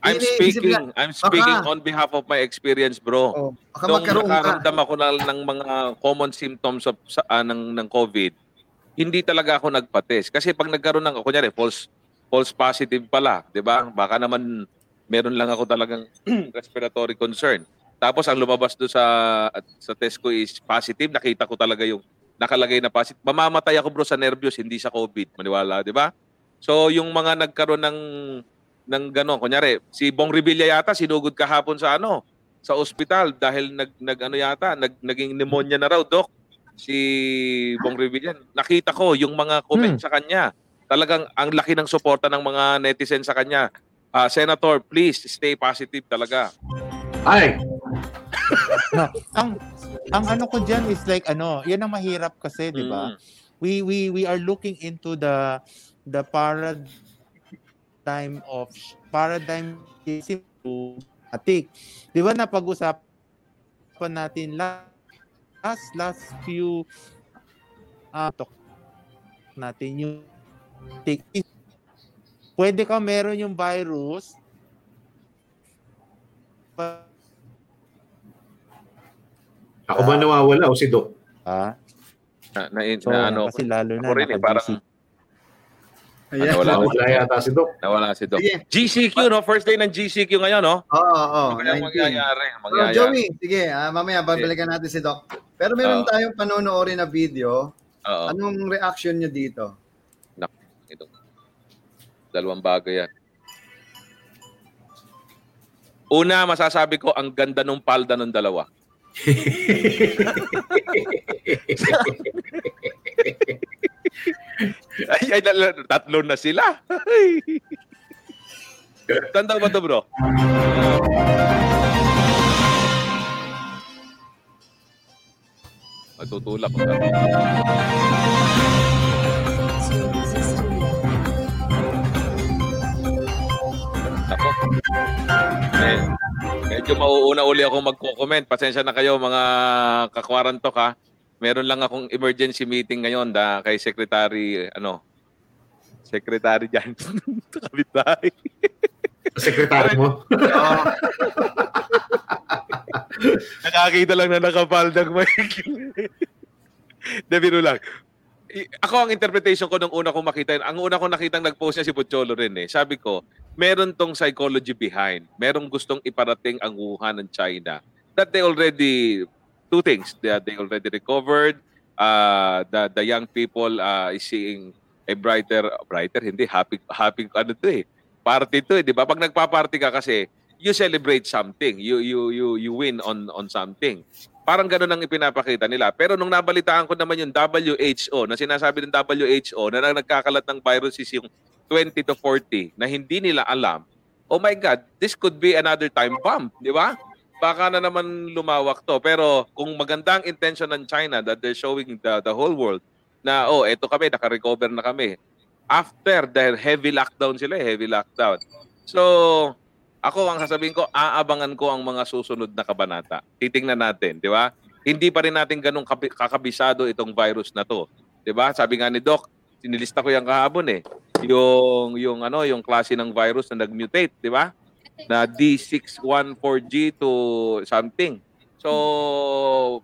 I'm iniisip speaking, nila, I'm speaking baka- on behalf of my experience, bro. oh, baka Nung magkaroon ka. nakaramdam ako ng, ng mga common symptoms of, sa, ah, ng, ng COVID, hindi talaga ako nagpates. Kasi pag nagkaroon ng, kunyari, false, false positive pala, di ba? Baka naman meron lang ako talagang respiratory concern. Tapos ang lumabas doon sa sa test ko is positive. Nakita ko talaga yung nakalagay na positive. Mamamatay ako bro sa nervyos, hindi sa COVID. Maniwala, di ba? So yung mga nagkaroon ng ng gano'n, kunyari, si Bong Revilla yata sinugod kahapon sa ano, sa ospital dahil nag, nag ano yata, nag, naging pneumonia na raw, doc. Si Bong Revilla. Nakita ko yung mga comment sa kanya. Talagang ang laki ng suporta ng mga netizen sa kanya. Ah, Senator, please stay positive talaga. Ay, No, ang ang ano ko diyan is like ano, 'yan ang mahirap kasi, 'di ba? Mm. We we we are looking into the the paradigm of paradigm to atik. 'Di ba napag-usapan natin last last few uh, talk natin yung tik pwede ka meron yung virus ako ba nawawala o si Doc? ah, Na, na, so na ano, kasi lalo na ako rin eh, parang. Ayan. Wala. Nawawala yata si Doc. nawala si Doc. Sige. GCQ, no? First day ng GCQ ngayon, no? Oo, oo. Ano kaya 19. mangyayari? So, Mangyayari. Joey, sige, ah, mamaya babalikan natin si Doc. Pero meron Oo. tayong panonoodin na video. Oo. Anong reaction niyo dito? Dalawang bagay yan. Una, masasabi ko, ang ganda nung palda nung dalawa. ay, ay, tatlo na sila. Tanda ba to, bro? Matutulak ko. Medyo mauuna uli ako magko-comment. Pasensya na kayo mga kakwarantok ha. Meron lang akong emergency meeting ngayon da kay Secretary ano Secretary Jan Kabitay. Sekretary mo. Nakakita lang na nakapaldag may De, biro lang. Ako ang interpretation ko nung una kong makita yun, ang una kong nakitang nag-post niya si Pucholo rin eh. Sabi ko, meron tong psychology behind. Merong gustong iparating ang Wuhan ng China. That they already, two things, they, they already recovered, uh, the, the young people uh, is seeing a brighter, brighter, hindi, happy, happy, ano to eh, party to eh, di ba? Pag nagpa-party ka kasi, you celebrate something, you, you, you, you win on, on something. Parang ganun ang ipinapakita nila. Pero nung nabalitaan ko naman yung WHO, na sinasabi ng WHO na nagkakalat ng virus is yung 20 to 40 na hindi nila alam, oh my God, this could be another time bomb, di ba? Baka na naman lumawak to. Pero kung magandang intention ng China that they're showing the, the whole world na, oh, eto kami, naka-recover na kami. After the heavy lockdown sila, eh, heavy lockdown. So, ako ang sasabihin ko, aabangan ko ang mga susunod na kabanata. Titingnan natin, di ba? Hindi pa rin natin ganun kabi- kakabisado itong virus na to. Di ba? Sabi nga ni Doc, sinilista ko yung kahapon eh. Yung, yung, ano, yung klase ng virus na nag-mutate, di ba? Na D614G to something. So,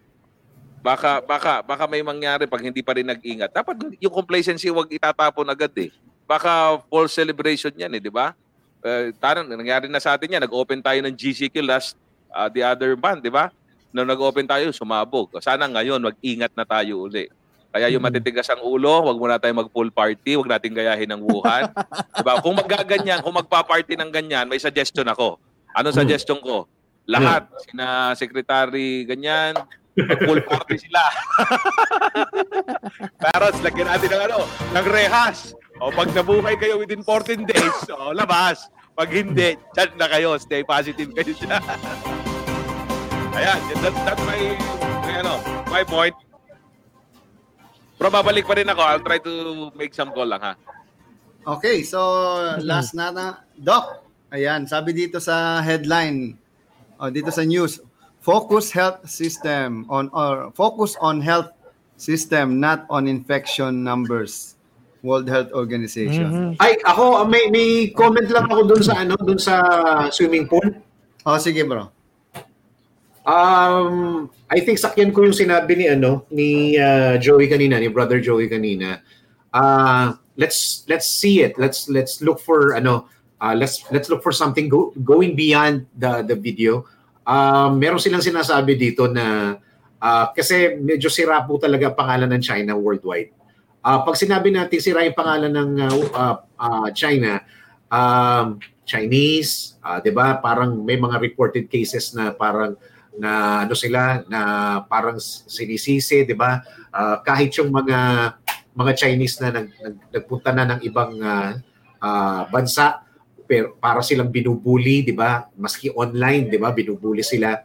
baka baka baka may mangyari pag hindi pa rin nag-ingat. Dapat yung complacency wag itatapon agad eh. Baka false celebration 'yan eh, di ba? Uh, tarang nangyari na sa atin 'yan. Nag-open tayo ng GCQ last uh, the other month, di ba? Nung nag-open tayo, sumabog. Sana ngayon mag-ingat na tayo uli. Kaya yung matitigas ang ulo, wag muna tayo mag-pool party, wag nating gayahin ng Wuhan. diba? Kung maggaganyan, kung magpa-party ng ganyan, may suggestion ako. Ano suggestion ko? Lahat, sina secretary ganyan, mag-pool party sila. Parents, lagyan natin ng ano, ng rehas. O pag nabuhay kayo within 14 days, o labas. Pag hindi, chat na kayo, stay positive kayo dyan. Ayan, that, that's my, my, ano, my point. Pero babalik pa rin ako. I'll try to make some call lang ha. Okay, so last na na. Doc, ayan, sabi dito sa headline, oh, dito sa news, focus health system on or focus on health system not on infection numbers. World Health Organization. Mhm. Ay, ako may may comment lang ako doon sa ano, doon sa swimming pool. Oh, sige bro. Um, I think sakyan ko yung sinabi ni ano ni uh, Joey kanina, ni brother Joey kanina. Uh, let's let's see it. Let's let's look for ano uh, let's let's look for something go, going beyond the the video. Um, meron silang sinasabi dito na uh, kasi medyo sira po talaga ang pangalan ng China worldwide. Uh, pag sinabi natin sira yung pangalan ng uh, uh, uh, China, um, Chinese, uh, 'di ba? Parang may mga reported cases na parang na ano sila na parang sinisisi, 'di ba? Uh, kahit yung mga mga Chinese na nag, nag, nagpunta na ng ibang uh, uh, bansa pero para silang binubuli, 'di ba? Maski online, 'di ba? Binubuli sila.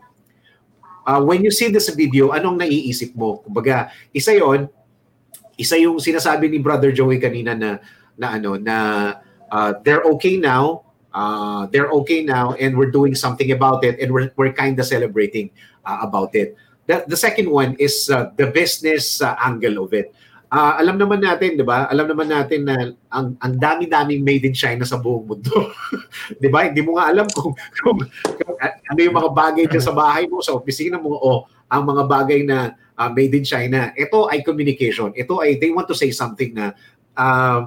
Uh, when you see this video, anong naiisip mo? Kumbaga, isa 'yon, isa yung sinasabi ni Brother Joey kanina na na ano na uh, they're okay now uh, they're okay now and we're doing something about it and we're, we're kind of celebrating uh, about it. The, the second one is uh, the business uh, angle of it. Uh, alam naman natin, 'di ba? Alam naman natin na ang ang dami-daming made in China sa buong mundo. 'Di ba? Hindi mo nga alam kung, kung, kung ano yung mga bagay dyan sa bahay mo, sa opisina mo o ang mga bagay na uh, made in China. Ito ay communication. Ito ay they want to say something na uh,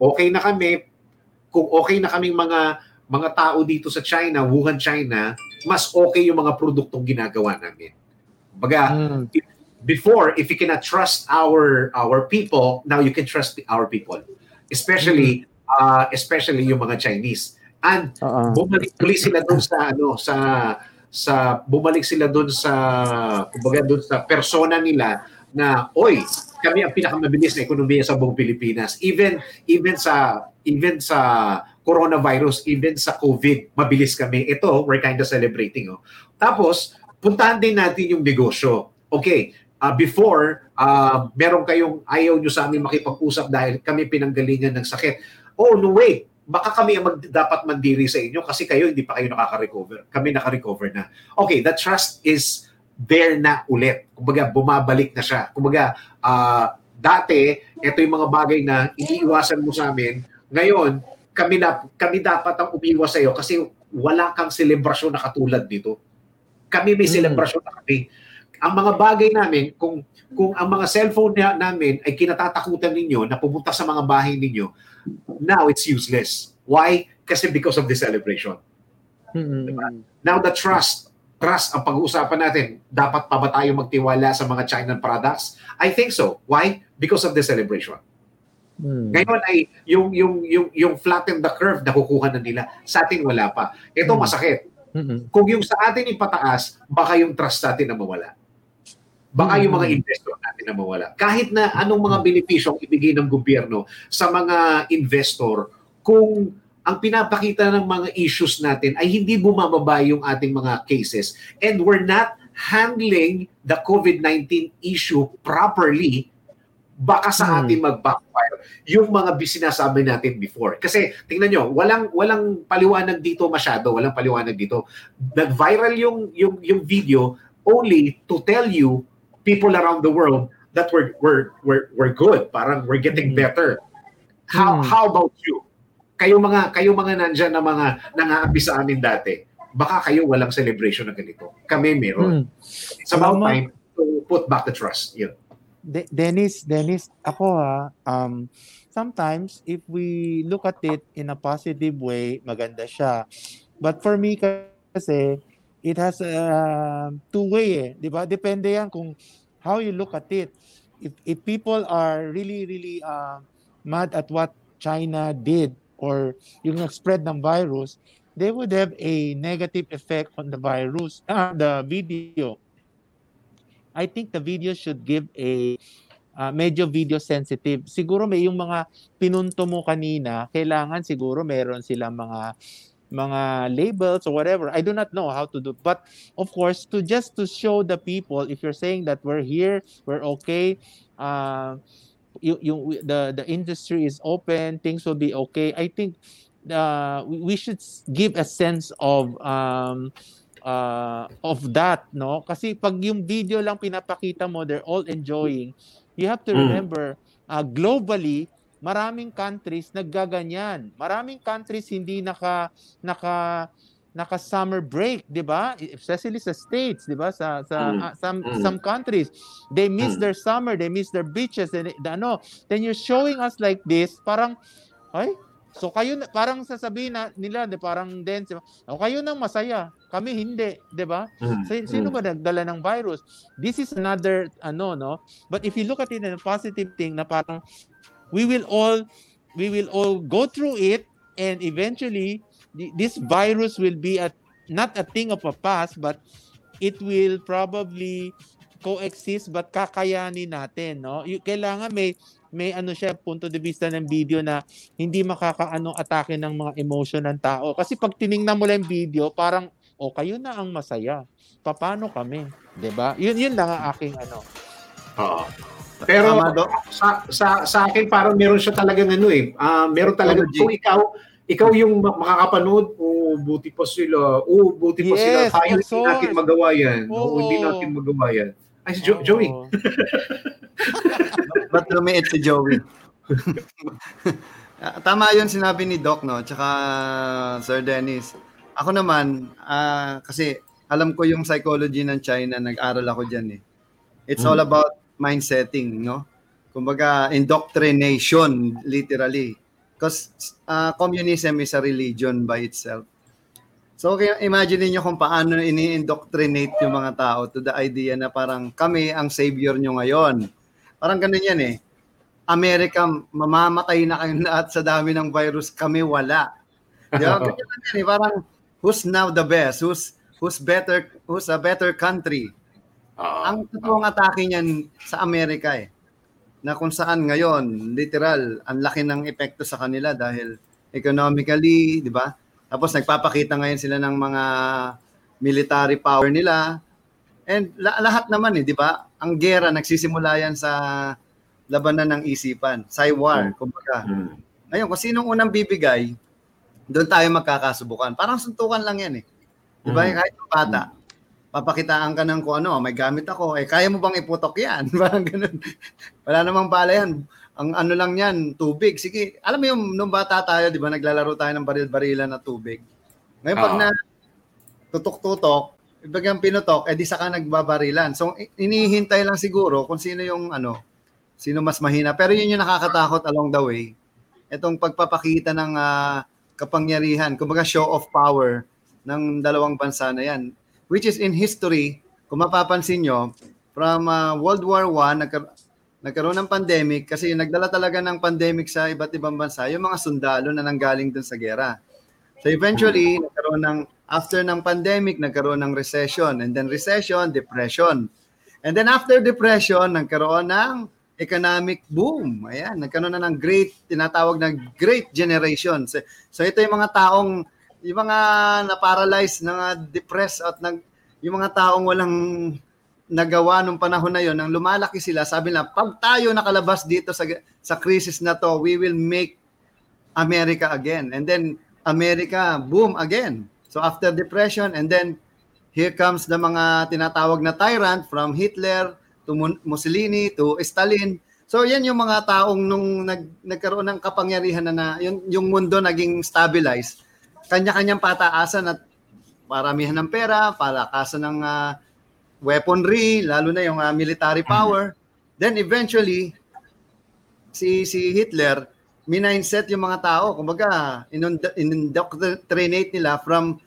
okay na kami kung okay na kaming mga mga tao dito sa China, Wuhan, China, mas okay yung mga produktong ginagawa namin. Baga, Mm. if- before, if you cannot trust our our people, now you can trust our people. Especially, uh, especially yung mga Chinese. And Oo. bumalik sila doon sa ano sa sa bumalik sila doon sa kumbaga doon sa persona nila na oy kami ang pinakamabilis na ekonomiya sa buong Pilipinas. Even even sa even sa coronavirus even sa COVID mabilis kami. Ito we're kind of celebrating oh. Tapos puntahan din natin yung negosyo. Okay uh, before uh, meron kayong ayaw nyo sa amin makipag-usap dahil kami pinanggalingan ng sakit. Oh no wait baka kami ang mag, dapat mandiri sa inyo kasi kayo hindi pa kayo nakaka-recover. Kami naka-recover na. Okay, the trust is there na ulit. Kumbaga, bumabalik na siya. Kumbaga, ah, dati, ito yung mga bagay na iniiwasan mo sa amin. Ngayon, kami, na, kami dapat ang umiwas sa iyo kasi wala kang selebrasyon na katulad dito. Kami may Mm. selebrasyon na kami. Ang mga bagay namin, kung kung ang mga cellphone na, namin ay kinatatakutan ninyo na pumunta sa mga bahay ninyo, now it's useless. Why? Kasi because of the celebration. Mm-mm. Now the trust, trust ang pag-uusapan natin, dapat pa ba tayo magtiwala sa mga China products? I think so. Why? Because of the celebration. Mm. Ngayon ay yung yung yung yung flatten the curve nakukuha na nila. Sa atin wala pa. Ito Hmm. masakit. Mm-mm. Kung yung sa atin ipataas, baka yung trust natin na mawala. Baka yung mga investor natin na mawala. Kahit na anong mga benepisyo ang ibigay ng gobyerno sa mga investor, kung ang pinapakita ng mga issues natin ay hindi bumababa yung ating mga cases and we're not handling the COVID-19 issue properly, baka sa Hmm. atin mag-backfire yung mga sinasabi natin before. Kasi tingnan nyo, walang walang paliwanag dito masyado, walang paliwanag dito. Nag-viral yung yung yung video only to tell you people around the world that we're we're we're, we're good, parang we're getting Hmm. better. How Hmm. how about you? Kayo mga kayo mga nandiyan na mga nangaapi sa amin dati. Baka kayo walang celebration na ganito. Kami meron. Mm. It's about mo- time to put back the trust. Yun. De- Dennis, Dennis, ako ha, um, sometimes if we look at it in a positive way, maganda siya. But for me kasi, it has a two way eh, 'di ba? Depende yan kung how you look at it. If if people are really really uh, mad at what China did or yung spread ng virus, they would have a negative effect on the virus, ah, the video. I think the video should give a uh, medyo video sensitive. Siguro may yung mga pinunto mo kanina, kailangan siguro meron silang mga mga labels or whatever. I do not know how to do. But of course, to just to show the people, if you're saying that we're here, we're okay, uh, you, you, the the industry is open, things will be okay. I think uh, we should give a sense of um, uh, of that, no? Kasi pag yung video lang pinapakita mo, they're all enjoying. You have to Mm. remember, uh, globally, maraming countries naggaganyan. Maraming countries hindi naka naka naka summer break, 'di ba? Especially sa states, 'di ba? Sa sa Mm. uh, some Mm. some countries, they miss Mm. their summer, they miss their beaches and ano. Then you're showing us like this, parang ay, so kayo parang sasabihin na nila, di parang din, o kayo nang masaya, kami hindi, 'di ba? Mm. Si- Sino ba nagdala ng virus? This is another ano no. But if you look at it in a positive thing na parang we will all we will all go through it and eventually th- this virus will be a not a thing of a past but it will probably coexist but kakayanin natin no? Y- kailangan may may ano siya punto de vista ng video na hindi makakaano atake ng mga emotion ng tao. Kasi pag tiningnan mo lang video parang o kayo na ang masaya. Paano kami? 'di ba yun yun lang ang aking ano. Oo. Pero sa, sa sa akin parang meron siya talagang ano eh. Ah, meron talaga kung ikaw ikaw yung ma- makakapanood, oh, buti pa sila. Oh, buti pa sila. Yes, Tayo hindi natin magawa yan. Oo, Oo. hindi natin magawa yan. Ay, si Jo-. Joey. Ba't lumiit si Joey? Tama yun sinabi ni Doc, no? Tsaka Sir Dennis. Ako naman, ah, kasi alam ko yung psychology ng China, nag-aral ako dyan eh. It's all about mind setting, no? Kumbaga, indoctrination, literally. Because ah, communism is a religion by itself. So, kaya imagine niyo kung paano ini-indoctrinate yung mga tao to the idea na parang kami ang savior nyo ngayon. Parang ganun yan eh. Amerika, mamamatay na kayong lahat sa dami ng virus, kami wala. Di ba? Ganyan yan eh. Parang, who's now the best? Who's, who's better, who's a better country? Ah, Ang totoong atake niyan sa Amerika eh. Na kung saan ngayon, literal, ang laki ng epekto sa kanila dahil economically, di ba? Tapos nagpapakita ngayon sila ng mga military power nila. And la- lahat naman eh, di ba? Ang gera, nagsisimula yan sa labanan ng isipan. Cywar, kumbaga. mm. Ngayon, kung sinong unang bibigay, doon tayo magkakasubukan. Parang suntukan lang yan eh. Di ba? Mm. Kahit bata, papakitaan ka ng kung ano, may gamit ako, eh kaya mo bang iputok yan? Parang ganun. Wala namang bala yan. Ang ano lang yan, tubig. Sige, alam mo yung nung bata tayo, di ba, naglalaro tayo ng baril-barilan na tubig. Ngayon, pag na tutok-tutok, ibig yung pinutok, eh di saka nagbabarilan. So, inihintay lang siguro kung sino yung ano, sino mas mahina. Pero yun yung nakakatakot along the way. Itong pagpapakita ng ah, kapangyarihan, kumbaga show of power ng dalawang bansa na yan. Which is in history, kung mapapansin nyo, from ah, World War I, nagkar- nagkaroon ng pandemic kasi nagdala talaga ng pandemic sa iba't ibang bansa, yung mga sundalo na nanggaling dun sa gera. So eventually, nagkaroon ng, after ng pandemic, nagkaroon ng recession. And then recession, depression. And then after depression, nagkaroon ng economic boom. Ayan, nagkaroon na ng great, tinatawag na great generation. So, so ito yung mga taong, yung mga na-paralyze, na depressed at nag, yung mga taong walang nagawa nung panahon na yon nang lumalaki sila, sabi na, pag tayo nakalabas dito sa, sa crisis na to, we will make America again. And then, America, boom, again. So after depression, and then here comes the mga tinatawag na tyrant from Hitler to Mussolini to Stalin. So yan yung mga taong nung nag, nagkaroon ng kapangyarihan na, na yung, yung mundo naging stabilized. Kanya-kanyang pataasan at paramihan ng pera, palakasan ng ah, weaponry, lalo na yung ah, military power. Then eventually, si si Hitler, minindset yung mga tao. Kumbaga, inund- indoctrinate nila from,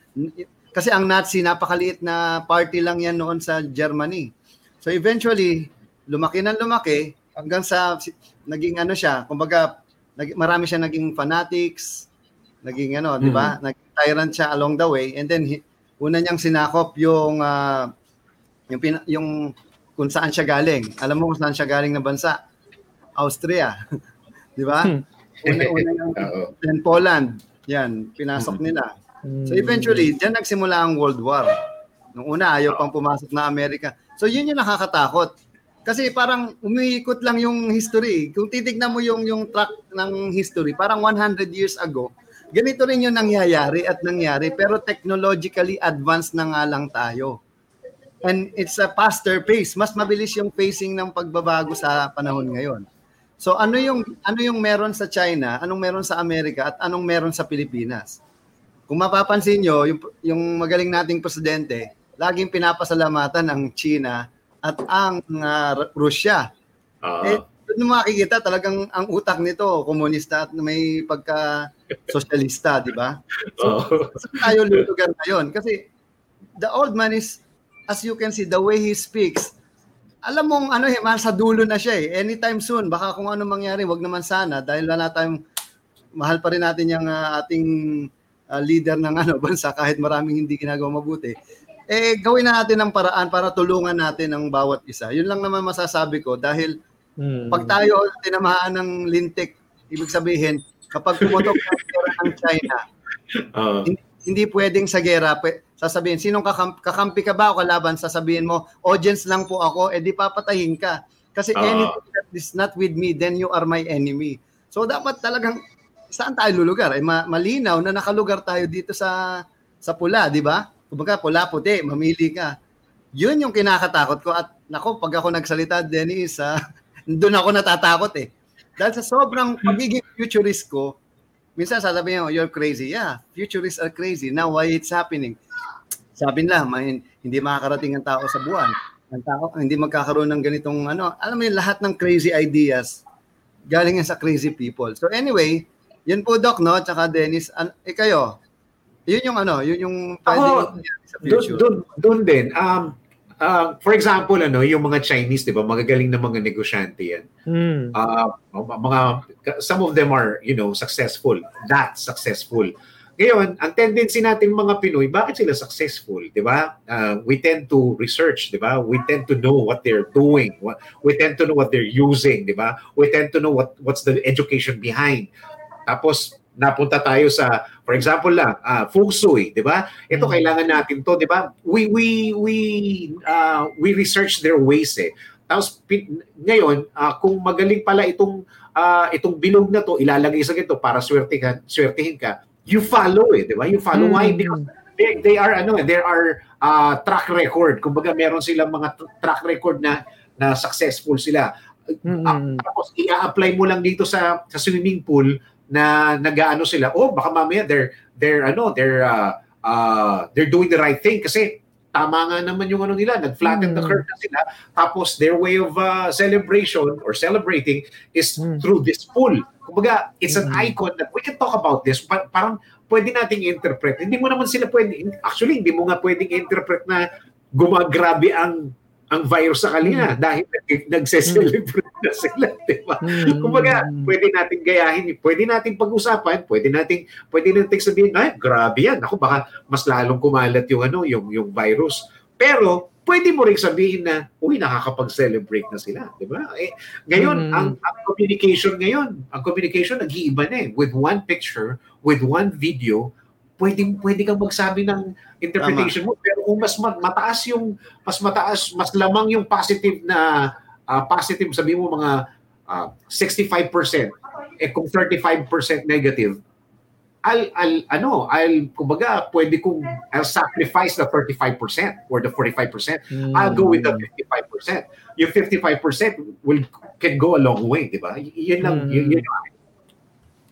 kasi ang Nazi, napakaliit na party lang yan noon sa Germany. So eventually, lumaki ng lumaki, hanggang sa, naging ano siya, kumbaga, nag, marami siya naging fanatics, naging ano, di ba? Naging tyrant siya along the way. And then, una niyang sinakop yung, ah, yung, pina- yung kung saan siya galing. Alam mo kung saan siya galing na bansa? Austria. di ba? Una-una yung Oo. then Poland. Yan, pinasok nila. So eventually, diyan nagsimula ang World War. Nung una, ayaw pang pumasok na Amerika. So yun yung nakakatakot. Kasi parang umiikot lang yung history. Kung titignan mo yung yung track ng history, parang 100 years ago, ganito rin yung nangyayari at nangyari, pero technologically advanced na nga lang tayo. And it's a faster pace. Mas mabilis yung pacing ng pagbabago sa panahon ngayon. So ano yung ano yung meron sa China, anong meron sa Amerika at anong meron sa Pilipinas? Kung mapapansin nyo, yung, yung magaling nating presidente, laging pinapasalamatan ang China at ang uh, Russia. Ah. Eh, doon makikita talagang ang utak nito, komunista at may pagka-sosyalista, di ba? So, Oo. saan tayo lulugar ngayon? Kasi the old man is, as you can see, the way he speaks, alam mong ano eh, sa dulo na siya eh. Anytime soon, baka kung ano mangyari, wag naman sana dahil wala tayong mahal pa rin natin yung ah, ating ah, leader ng ano bansa kahit maraming hindi ginagawa mabuti. Eh gawin na natin ng paraan para tulungan natin ang bawat isa. Yun lang naman masasabi ko dahil Mm. pag tayo tinamaan ng lintik, ibig sabihin, kapag pumotok ng pera ng China, Oo. hindi, hindi pwedeng sa gera, sasabihin, sinong kakam- kakampi ka ba o kalaban? Sasabihin mo, audience lang po ako, edi papatayin ka. Kasi Ah. anything that is not with me, then you are my enemy. So dapat talagang, saan tayo lulugar? Eh, ma- malinaw na nakalugar tayo dito sa sa pula, di ba? Kumbaga, pula, puti, mamili ka. Yun yung kinakatakot ko. At nako, pag ako nagsalita, Dennis, ah, doon ako natatakot eh. Dahil sa sobrang pagiging futurist ko, minsan sasabihin mo, you're crazy. Yeah, futurists are crazy. Now, why it's happening? Sabi nila, may, hindi makakarating ang tao sa buwan. Ang tao, hindi magkakaroon ng ganitong ano. Alam mo yun, lahat ng crazy ideas galing yan sa crazy people. So anyway, yun po Doc, no? Tsaka Dennis, an, eh kayo, yun yung ano, yun yung Ako, mangyari sa Doon, future. doon, doon din. Um, uh, for example, ano, yung mga Chinese, di ba, magagaling na mga negosyante yan. Mm. Uh, mga, some of them are, you know, successful. That successful. Ngayon, ang tendency natin mga Pinoy, bakit sila successful, di ba? Uh, we tend to research, di ba? We tend to know what they're doing. We tend to know what they're using, di ba? We tend to know what what's the education behind. Tapos, napunta tayo sa, for example lang, uh, feng shui, di ba? Ito, Mm. kailangan natin to, di ba? We, we, we, uh, we research their ways eh. Tapos, pin- ngayon, ah, kung magaling pala itong ah, itong bilog na to, ilalagay sa ganito para swertihan, swertihin ka, you follow eh, di ba? You follow. Why? Mm. Because they, they are, ano, eh, there are ah, track record. Kumbaga, meron silang mga tr- track record na na successful sila. Mm. Ah, tapos i-apply mo lang dito sa sa swimming pool na nagaano sila. Oh, baka mamaya they're they're ano, they're uh, uh, they're doing the right thing kasi tama nga naman yung ano nila, nag-flatten the Mm. curve na sila. Tapos their way of uh, celebration or celebrating is Mm. through this pool. Kumbaga, it's an Mm. icon that we can talk about this. Pa- parang pwede nating interpret. Hindi mo naman sila pwede, actually, hindi mo nga pwedeng interpret na gumagrabe ang ang virus sa kanila dahil nag- nagse-celebrate na sila, di ba? Mm. Kumbaga, pwede natin gayahin, pwede natin pag-usapan, pwede natin pwede natin sabihin, ay, grabe yan. Ako baka mas lalong kumalat yung ano, yung yung virus. Pero pwede mo ring sabihin na, uy, nakakapag-celebrate na sila, di ba? Eh, ngayon, Mm. ang, ang communication ngayon, ang communication nag-iiba na eh. With one picture, with one video, pwede pwede kang magsabi ng interpretation mo pero kung mas ma- mataas yung mas mataas mas lamang yung positive na ah, positive sabi mo mga ah, 65% eh kung 35% negative I'll, I'll ano I'll kumbaga pwede kong I'll sacrifice the 35% or the 45% Mm. I'll go with the 55% yung 55% will can go a long way di ba Y- yun lang Mm. yun, yun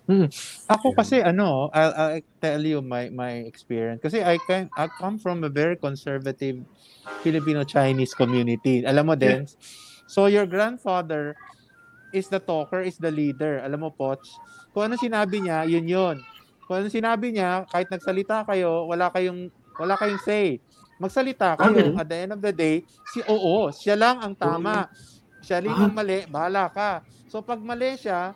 yung Ako kasi ano, I'll, I'll tell you my my experience kasi I can I come from a very conservative Filipino Chinese community. Alam mo din. So your grandfather is the talker, is the leader. Alam mo Poch, kung ano sinabi niya, yun yun. Kung ano sinabi niya, kahit nagsalita kayo, wala kayong wala kayong say. Magsalita kayo. Okay. At the end of the day, si oo, siya lang ang tama. Siya lang ang mali, bahala ka. So pag mali siya,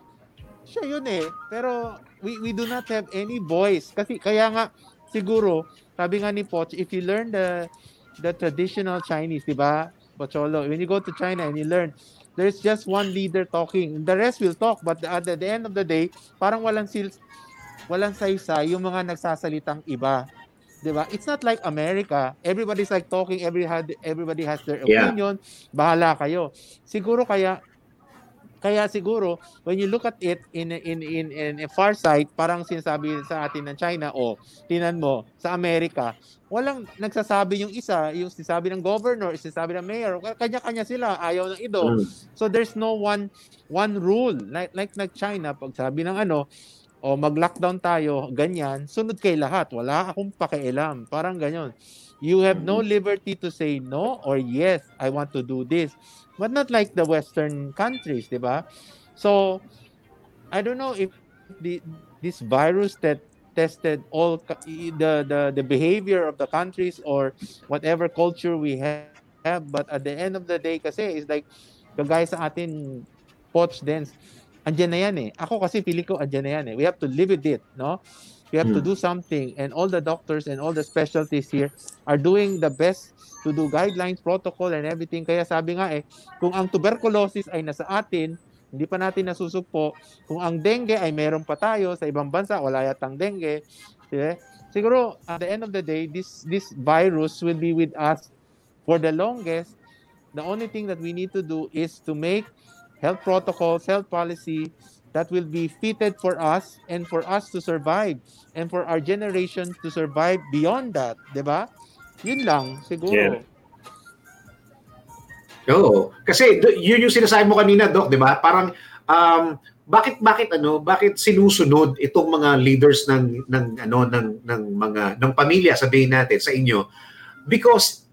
siya yun eh. Pero we, we do not have any voice. Kasi kaya nga, siguro, sabi nga ni Poch, if you learn the the traditional Chinese, di ba? Pocholo, when you go to China and you learn, there's just one leader talking. The rest will talk, but at the, end of the day, parang walang sil walang saysa yung mga nagsasalitang iba. 'Di ba? It's not like America. Everybody's like talking, every had everybody has their Yeah. opinion. Bahala kayo. Siguro kaya Kaya siguro, when you look at it in in in in a far sight, parang sinasabi sa atin ng China, o oh, tinan mo, sa Amerika, walang nagsasabi yung isa, yung sinasabi ng governor, sinasabi ng mayor, kanya-kanya sila, ayaw ng ido. Mm. So there's no one one rule. Like like nag China, pag sabi ng ano, o oh, mag-lockdown tayo, ganyan, sunod kay lahat. Wala akong pakialam. Parang ganyan. You have no mm. liberty to say no or yes, I want to do this but not like the Western countries, di ba? So, I don't know if the this virus that tested all the the the behavior of the countries or whatever culture we have, have but at the end of the day kasi is like kagaya sa atin poch dance andyan na yan eh ako kasi feeling ko andyan na yan eh we have to live with it no we have hmm. to do something and all the doctors and all the specialties here are doing the best to do guidelines, protocol, and everything. Kaya sabi nga eh, kung ang tuberculosis ay nasa atin, hindi pa natin nasusugpo. Kung ang dengue ay meron pa tayo sa ibang bansa, wala yatang dengue. Yeah? Siguro, at the end of the day, this, this virus will be with us for the longest. The only thing that we need to do is to make health protocols, health policy that will be fitted for us and for us to survive and for our generation to survive beyond that, 'di ba? Yun lang, siguro. Yeah. Oo. Kasi yun yung sinasabi mo kanina, Doc, di ba? Parang, um, bakit bakit ano bakit sinusunod itong mga leaders ng ng ano ng ng mga ng pamilya sabihin natin sa inyo because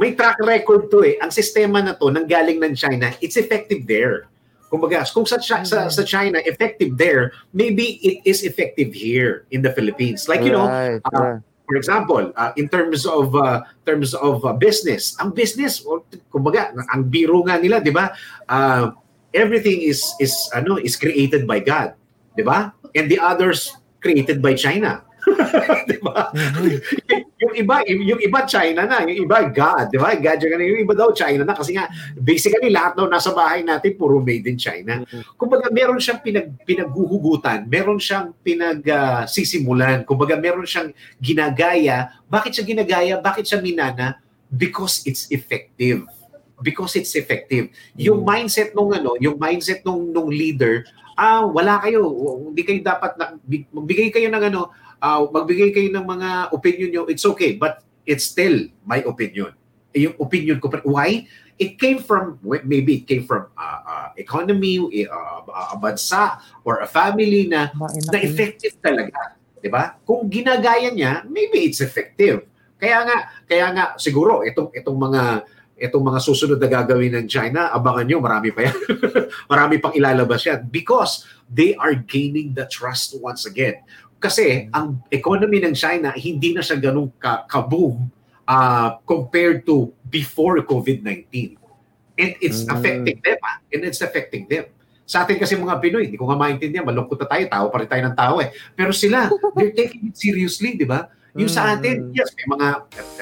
may track record to eh ang sistema na to nang galing ng China it's effective there kumbaga kung sa, sa sa China effective there maybe it is effective here in the Philippines like you know right, uh, for example, uh, in terms of uh, terms of uh, business, ang business, kumbaga, ang biro nga nila, 'di ba? Uh, everything is is ano is created by God, 'di ba? And the others created by China. 'Di ba? Mm-hmm. yung iba, yung iba China na, yung iba God, 'di ba? God yung, yung iba daw China na kasi nga basically lahat daw nasa bahay natin puro made in China. Mm-hmm. Kumbaga meron siyang pinag pinaghuhugutan, meron siyang pinag uh, sisimulan, kumbaga meron siyang ginagaya. Bakit siya ginagaya? Bakit siya minana? Because it's effective because it's effective. Yung mm. mindset nung ano, yung mindset nung nung leader, ah wala kayo, hindi kayo dapat na, magbigay kayo ng ano, uh, magbigay kayo ng mga opinion nyo, it's okay, but it's still my opinion. Yung opinion ko, why? It came from, maybe it came from uh, uh, economy, uh, a bansa, or a family na, na effective talaga. Ba? Kung ginagaya niya, maybe it's effective. Kaya nga, kaya nga siguro itong itong mga itong mga susunod na gagawin ng China, abangan nyo, marami pa yan. marami pang ilalabas yan because they are gaining the trust once again. Kasi ang economy ng China hindi na siya ganun ka, ka-boom uh, compared to before COVID-19. And it's mm. affecting them. Ah. And it's affecting them. Sa atin kasi mga Pinoy, hindi ko nga maintindihan, malungkot na tayo, tao pa rin tayo ng tao eh. Pero sila, they're taking it seriously, di ba? Yung sa atin, mm. yes, may mga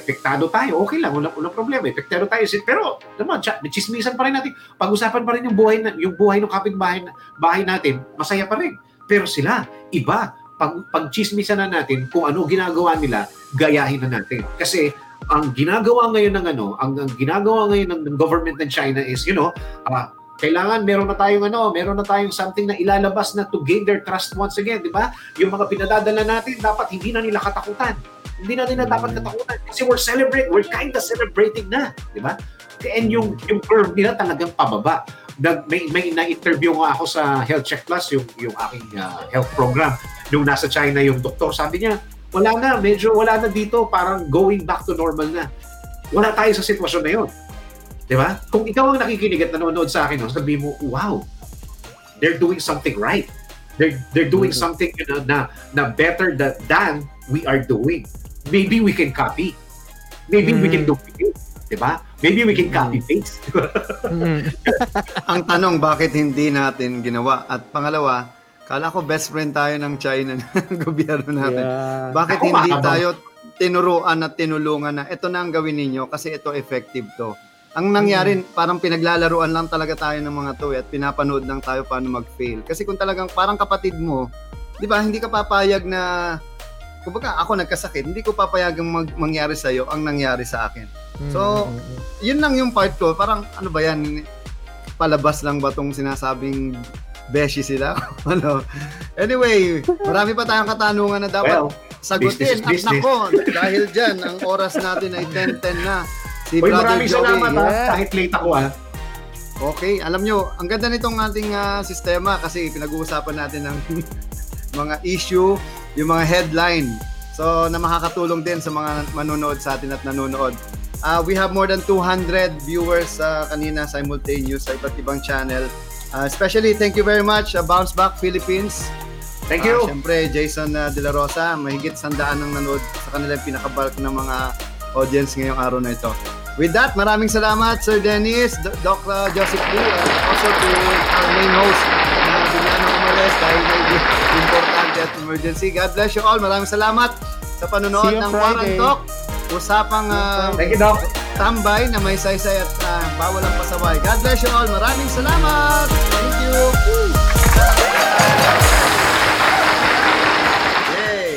epektado tayo, okay lang, walang, walang problema, epektado tayo. Pero, naman, may chismisan pa rin natin, pag-usapan pa rin yung buhay, na, yung buhay ng kapitbahay bahay natin, masaya pa rin. Pero sila, iba, pag, pagchismisan na natin kung ano ginagawa nila, gayahin na natin. Kasi ang ginagawa ngayon ng ano, ang, ang ginagawa ngayon ng, ng government ng China is, you know, uh, kailangan meron na tayong ano, meron na tayong something na ilalabas na to gain their trust once again, di ba? Yung mga pinadadala natin, dapat hindi na nila katakutan. Hindi na nila dapat katakutan. Kasi we're celebrating, we're kind of celebrating na, di ba? And yung, yung curve nila talagang pababa. Nag, may, may na-interview nga ako sa Health Check Plus, yung, yung aking uh, health program nung nasa China yung doktor, sabi niya, wala na, medyo wala na dito, parang going back to normal na. Wala tayo sa sitwasyon na yun. Di ba? Kung ikaw ang nakikinig at nanonood sa akin, no, sabi mo, wow, they're doing something right. They're, they're doing mm-hmm. something you know, na, na better that, than we are doing. Maybe we can copy. Maybe mm-hmm. we can mm-hmm. duplicate. Di ba? Maybe we can mm-hmm. copy-paste. mm-hmm. ang tanong, bakit hindi natin ginawa? At pangalawa, Kala ko best friend tayo ng China ng gobyerno natin. Yeah. Bakit Ako, hindi mahabang. tayo tinuruan at tinulungan na ito na ang gawin ninyo kasi ito effective to. Ang nangyari, hmm. parang pinaglalaruan lang talaga tayo ng mga to eh, at pinapanood lang tayo paano mag-fail. Kasi kung talagang parang kapatid mo, di ba, hindi ka papayag na, kumbaga ako nagkasakit, hindi ko papayagang mag- mangyari sa'yo ang nangyari sa akin. So, hmm. yun lang yung part ko. Parang ano ba yan, palabas lang ba tong sinasabing beshi sila? ano? Anyway, marami pa tayong katanungan na dapat Well, sagutin. business At nako, dahil dyan, ang oras natin ay 10-10 na. Si Uy, Brother maraming Joey. salamat ha. Yeah. Kahit late ako ha. Okay, alam nyo, ang ganda nitong ating ah, sistema kasi pinag-uusapan natin ng mga issue, yung mga headline. So, na makakatulong din sa mga manonood sa atin at nanonood. Ah, we have more than 200 viewers sa kanina simultaneous sa iba't ibang channel. Ah, especially, thank you very much, ah, Bounce Back Philippines. Thank you. Siyempre, Jason ah, De La Rosa, mahigit sandaan ng nanood sa kanilang pinakabulk ng mga audience ngayong araw na ito. With that, maraming salamat Sir Dennis, D- Doc uh, Joseph Lee, and also to our main host na bigla na umalis dahil may importante at emergency. God bless you all. Maraming salamat sa panonood ng. Warren Talk. Usapang uh, Thank you, Doc. Tambay na may saysay at uh, bawal ang pasaway. God bless you all. Maraming salamat. Thank you. Yay!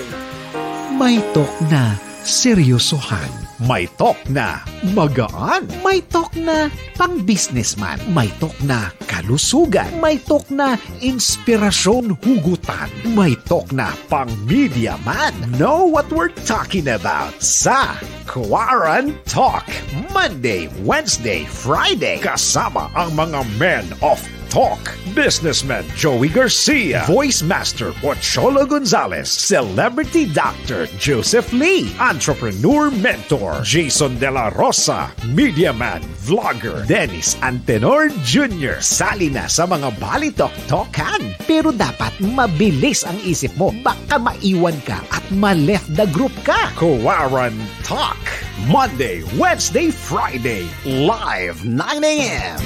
May talk na seryosohan. May talk na magaan. May talk na pang-businessman. May talk na kalusugan. May talk na inspirasyon hugutan. May talk na pang-media man. Know what we're talking about sa Quaran Talk. Monday, Wednesday, Friday. Kasama ang mga men of Talk. Businessman Joey Garcia. Voice Master Pocholo Gonzalez. Celebrity Doctor Joseph Lee. Entrepreneur Mentor Jason De La Rosa. Media Man, Vlogger Dennis Antenor Jr. Sali na sa mga balitok-tokan. Pero dapat mabilis ang isip mo. Baka maiwan ka at ma-left the group ka. Kuwaran Talk. Monday, Wednesday, Friday. Live 9 a.m.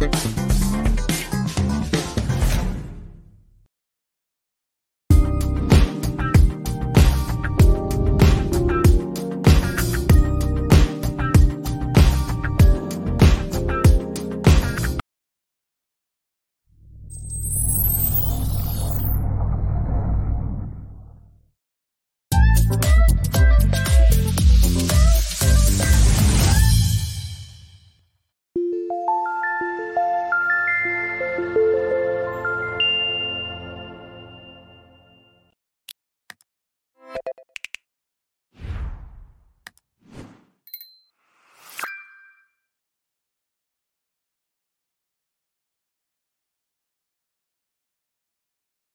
thank you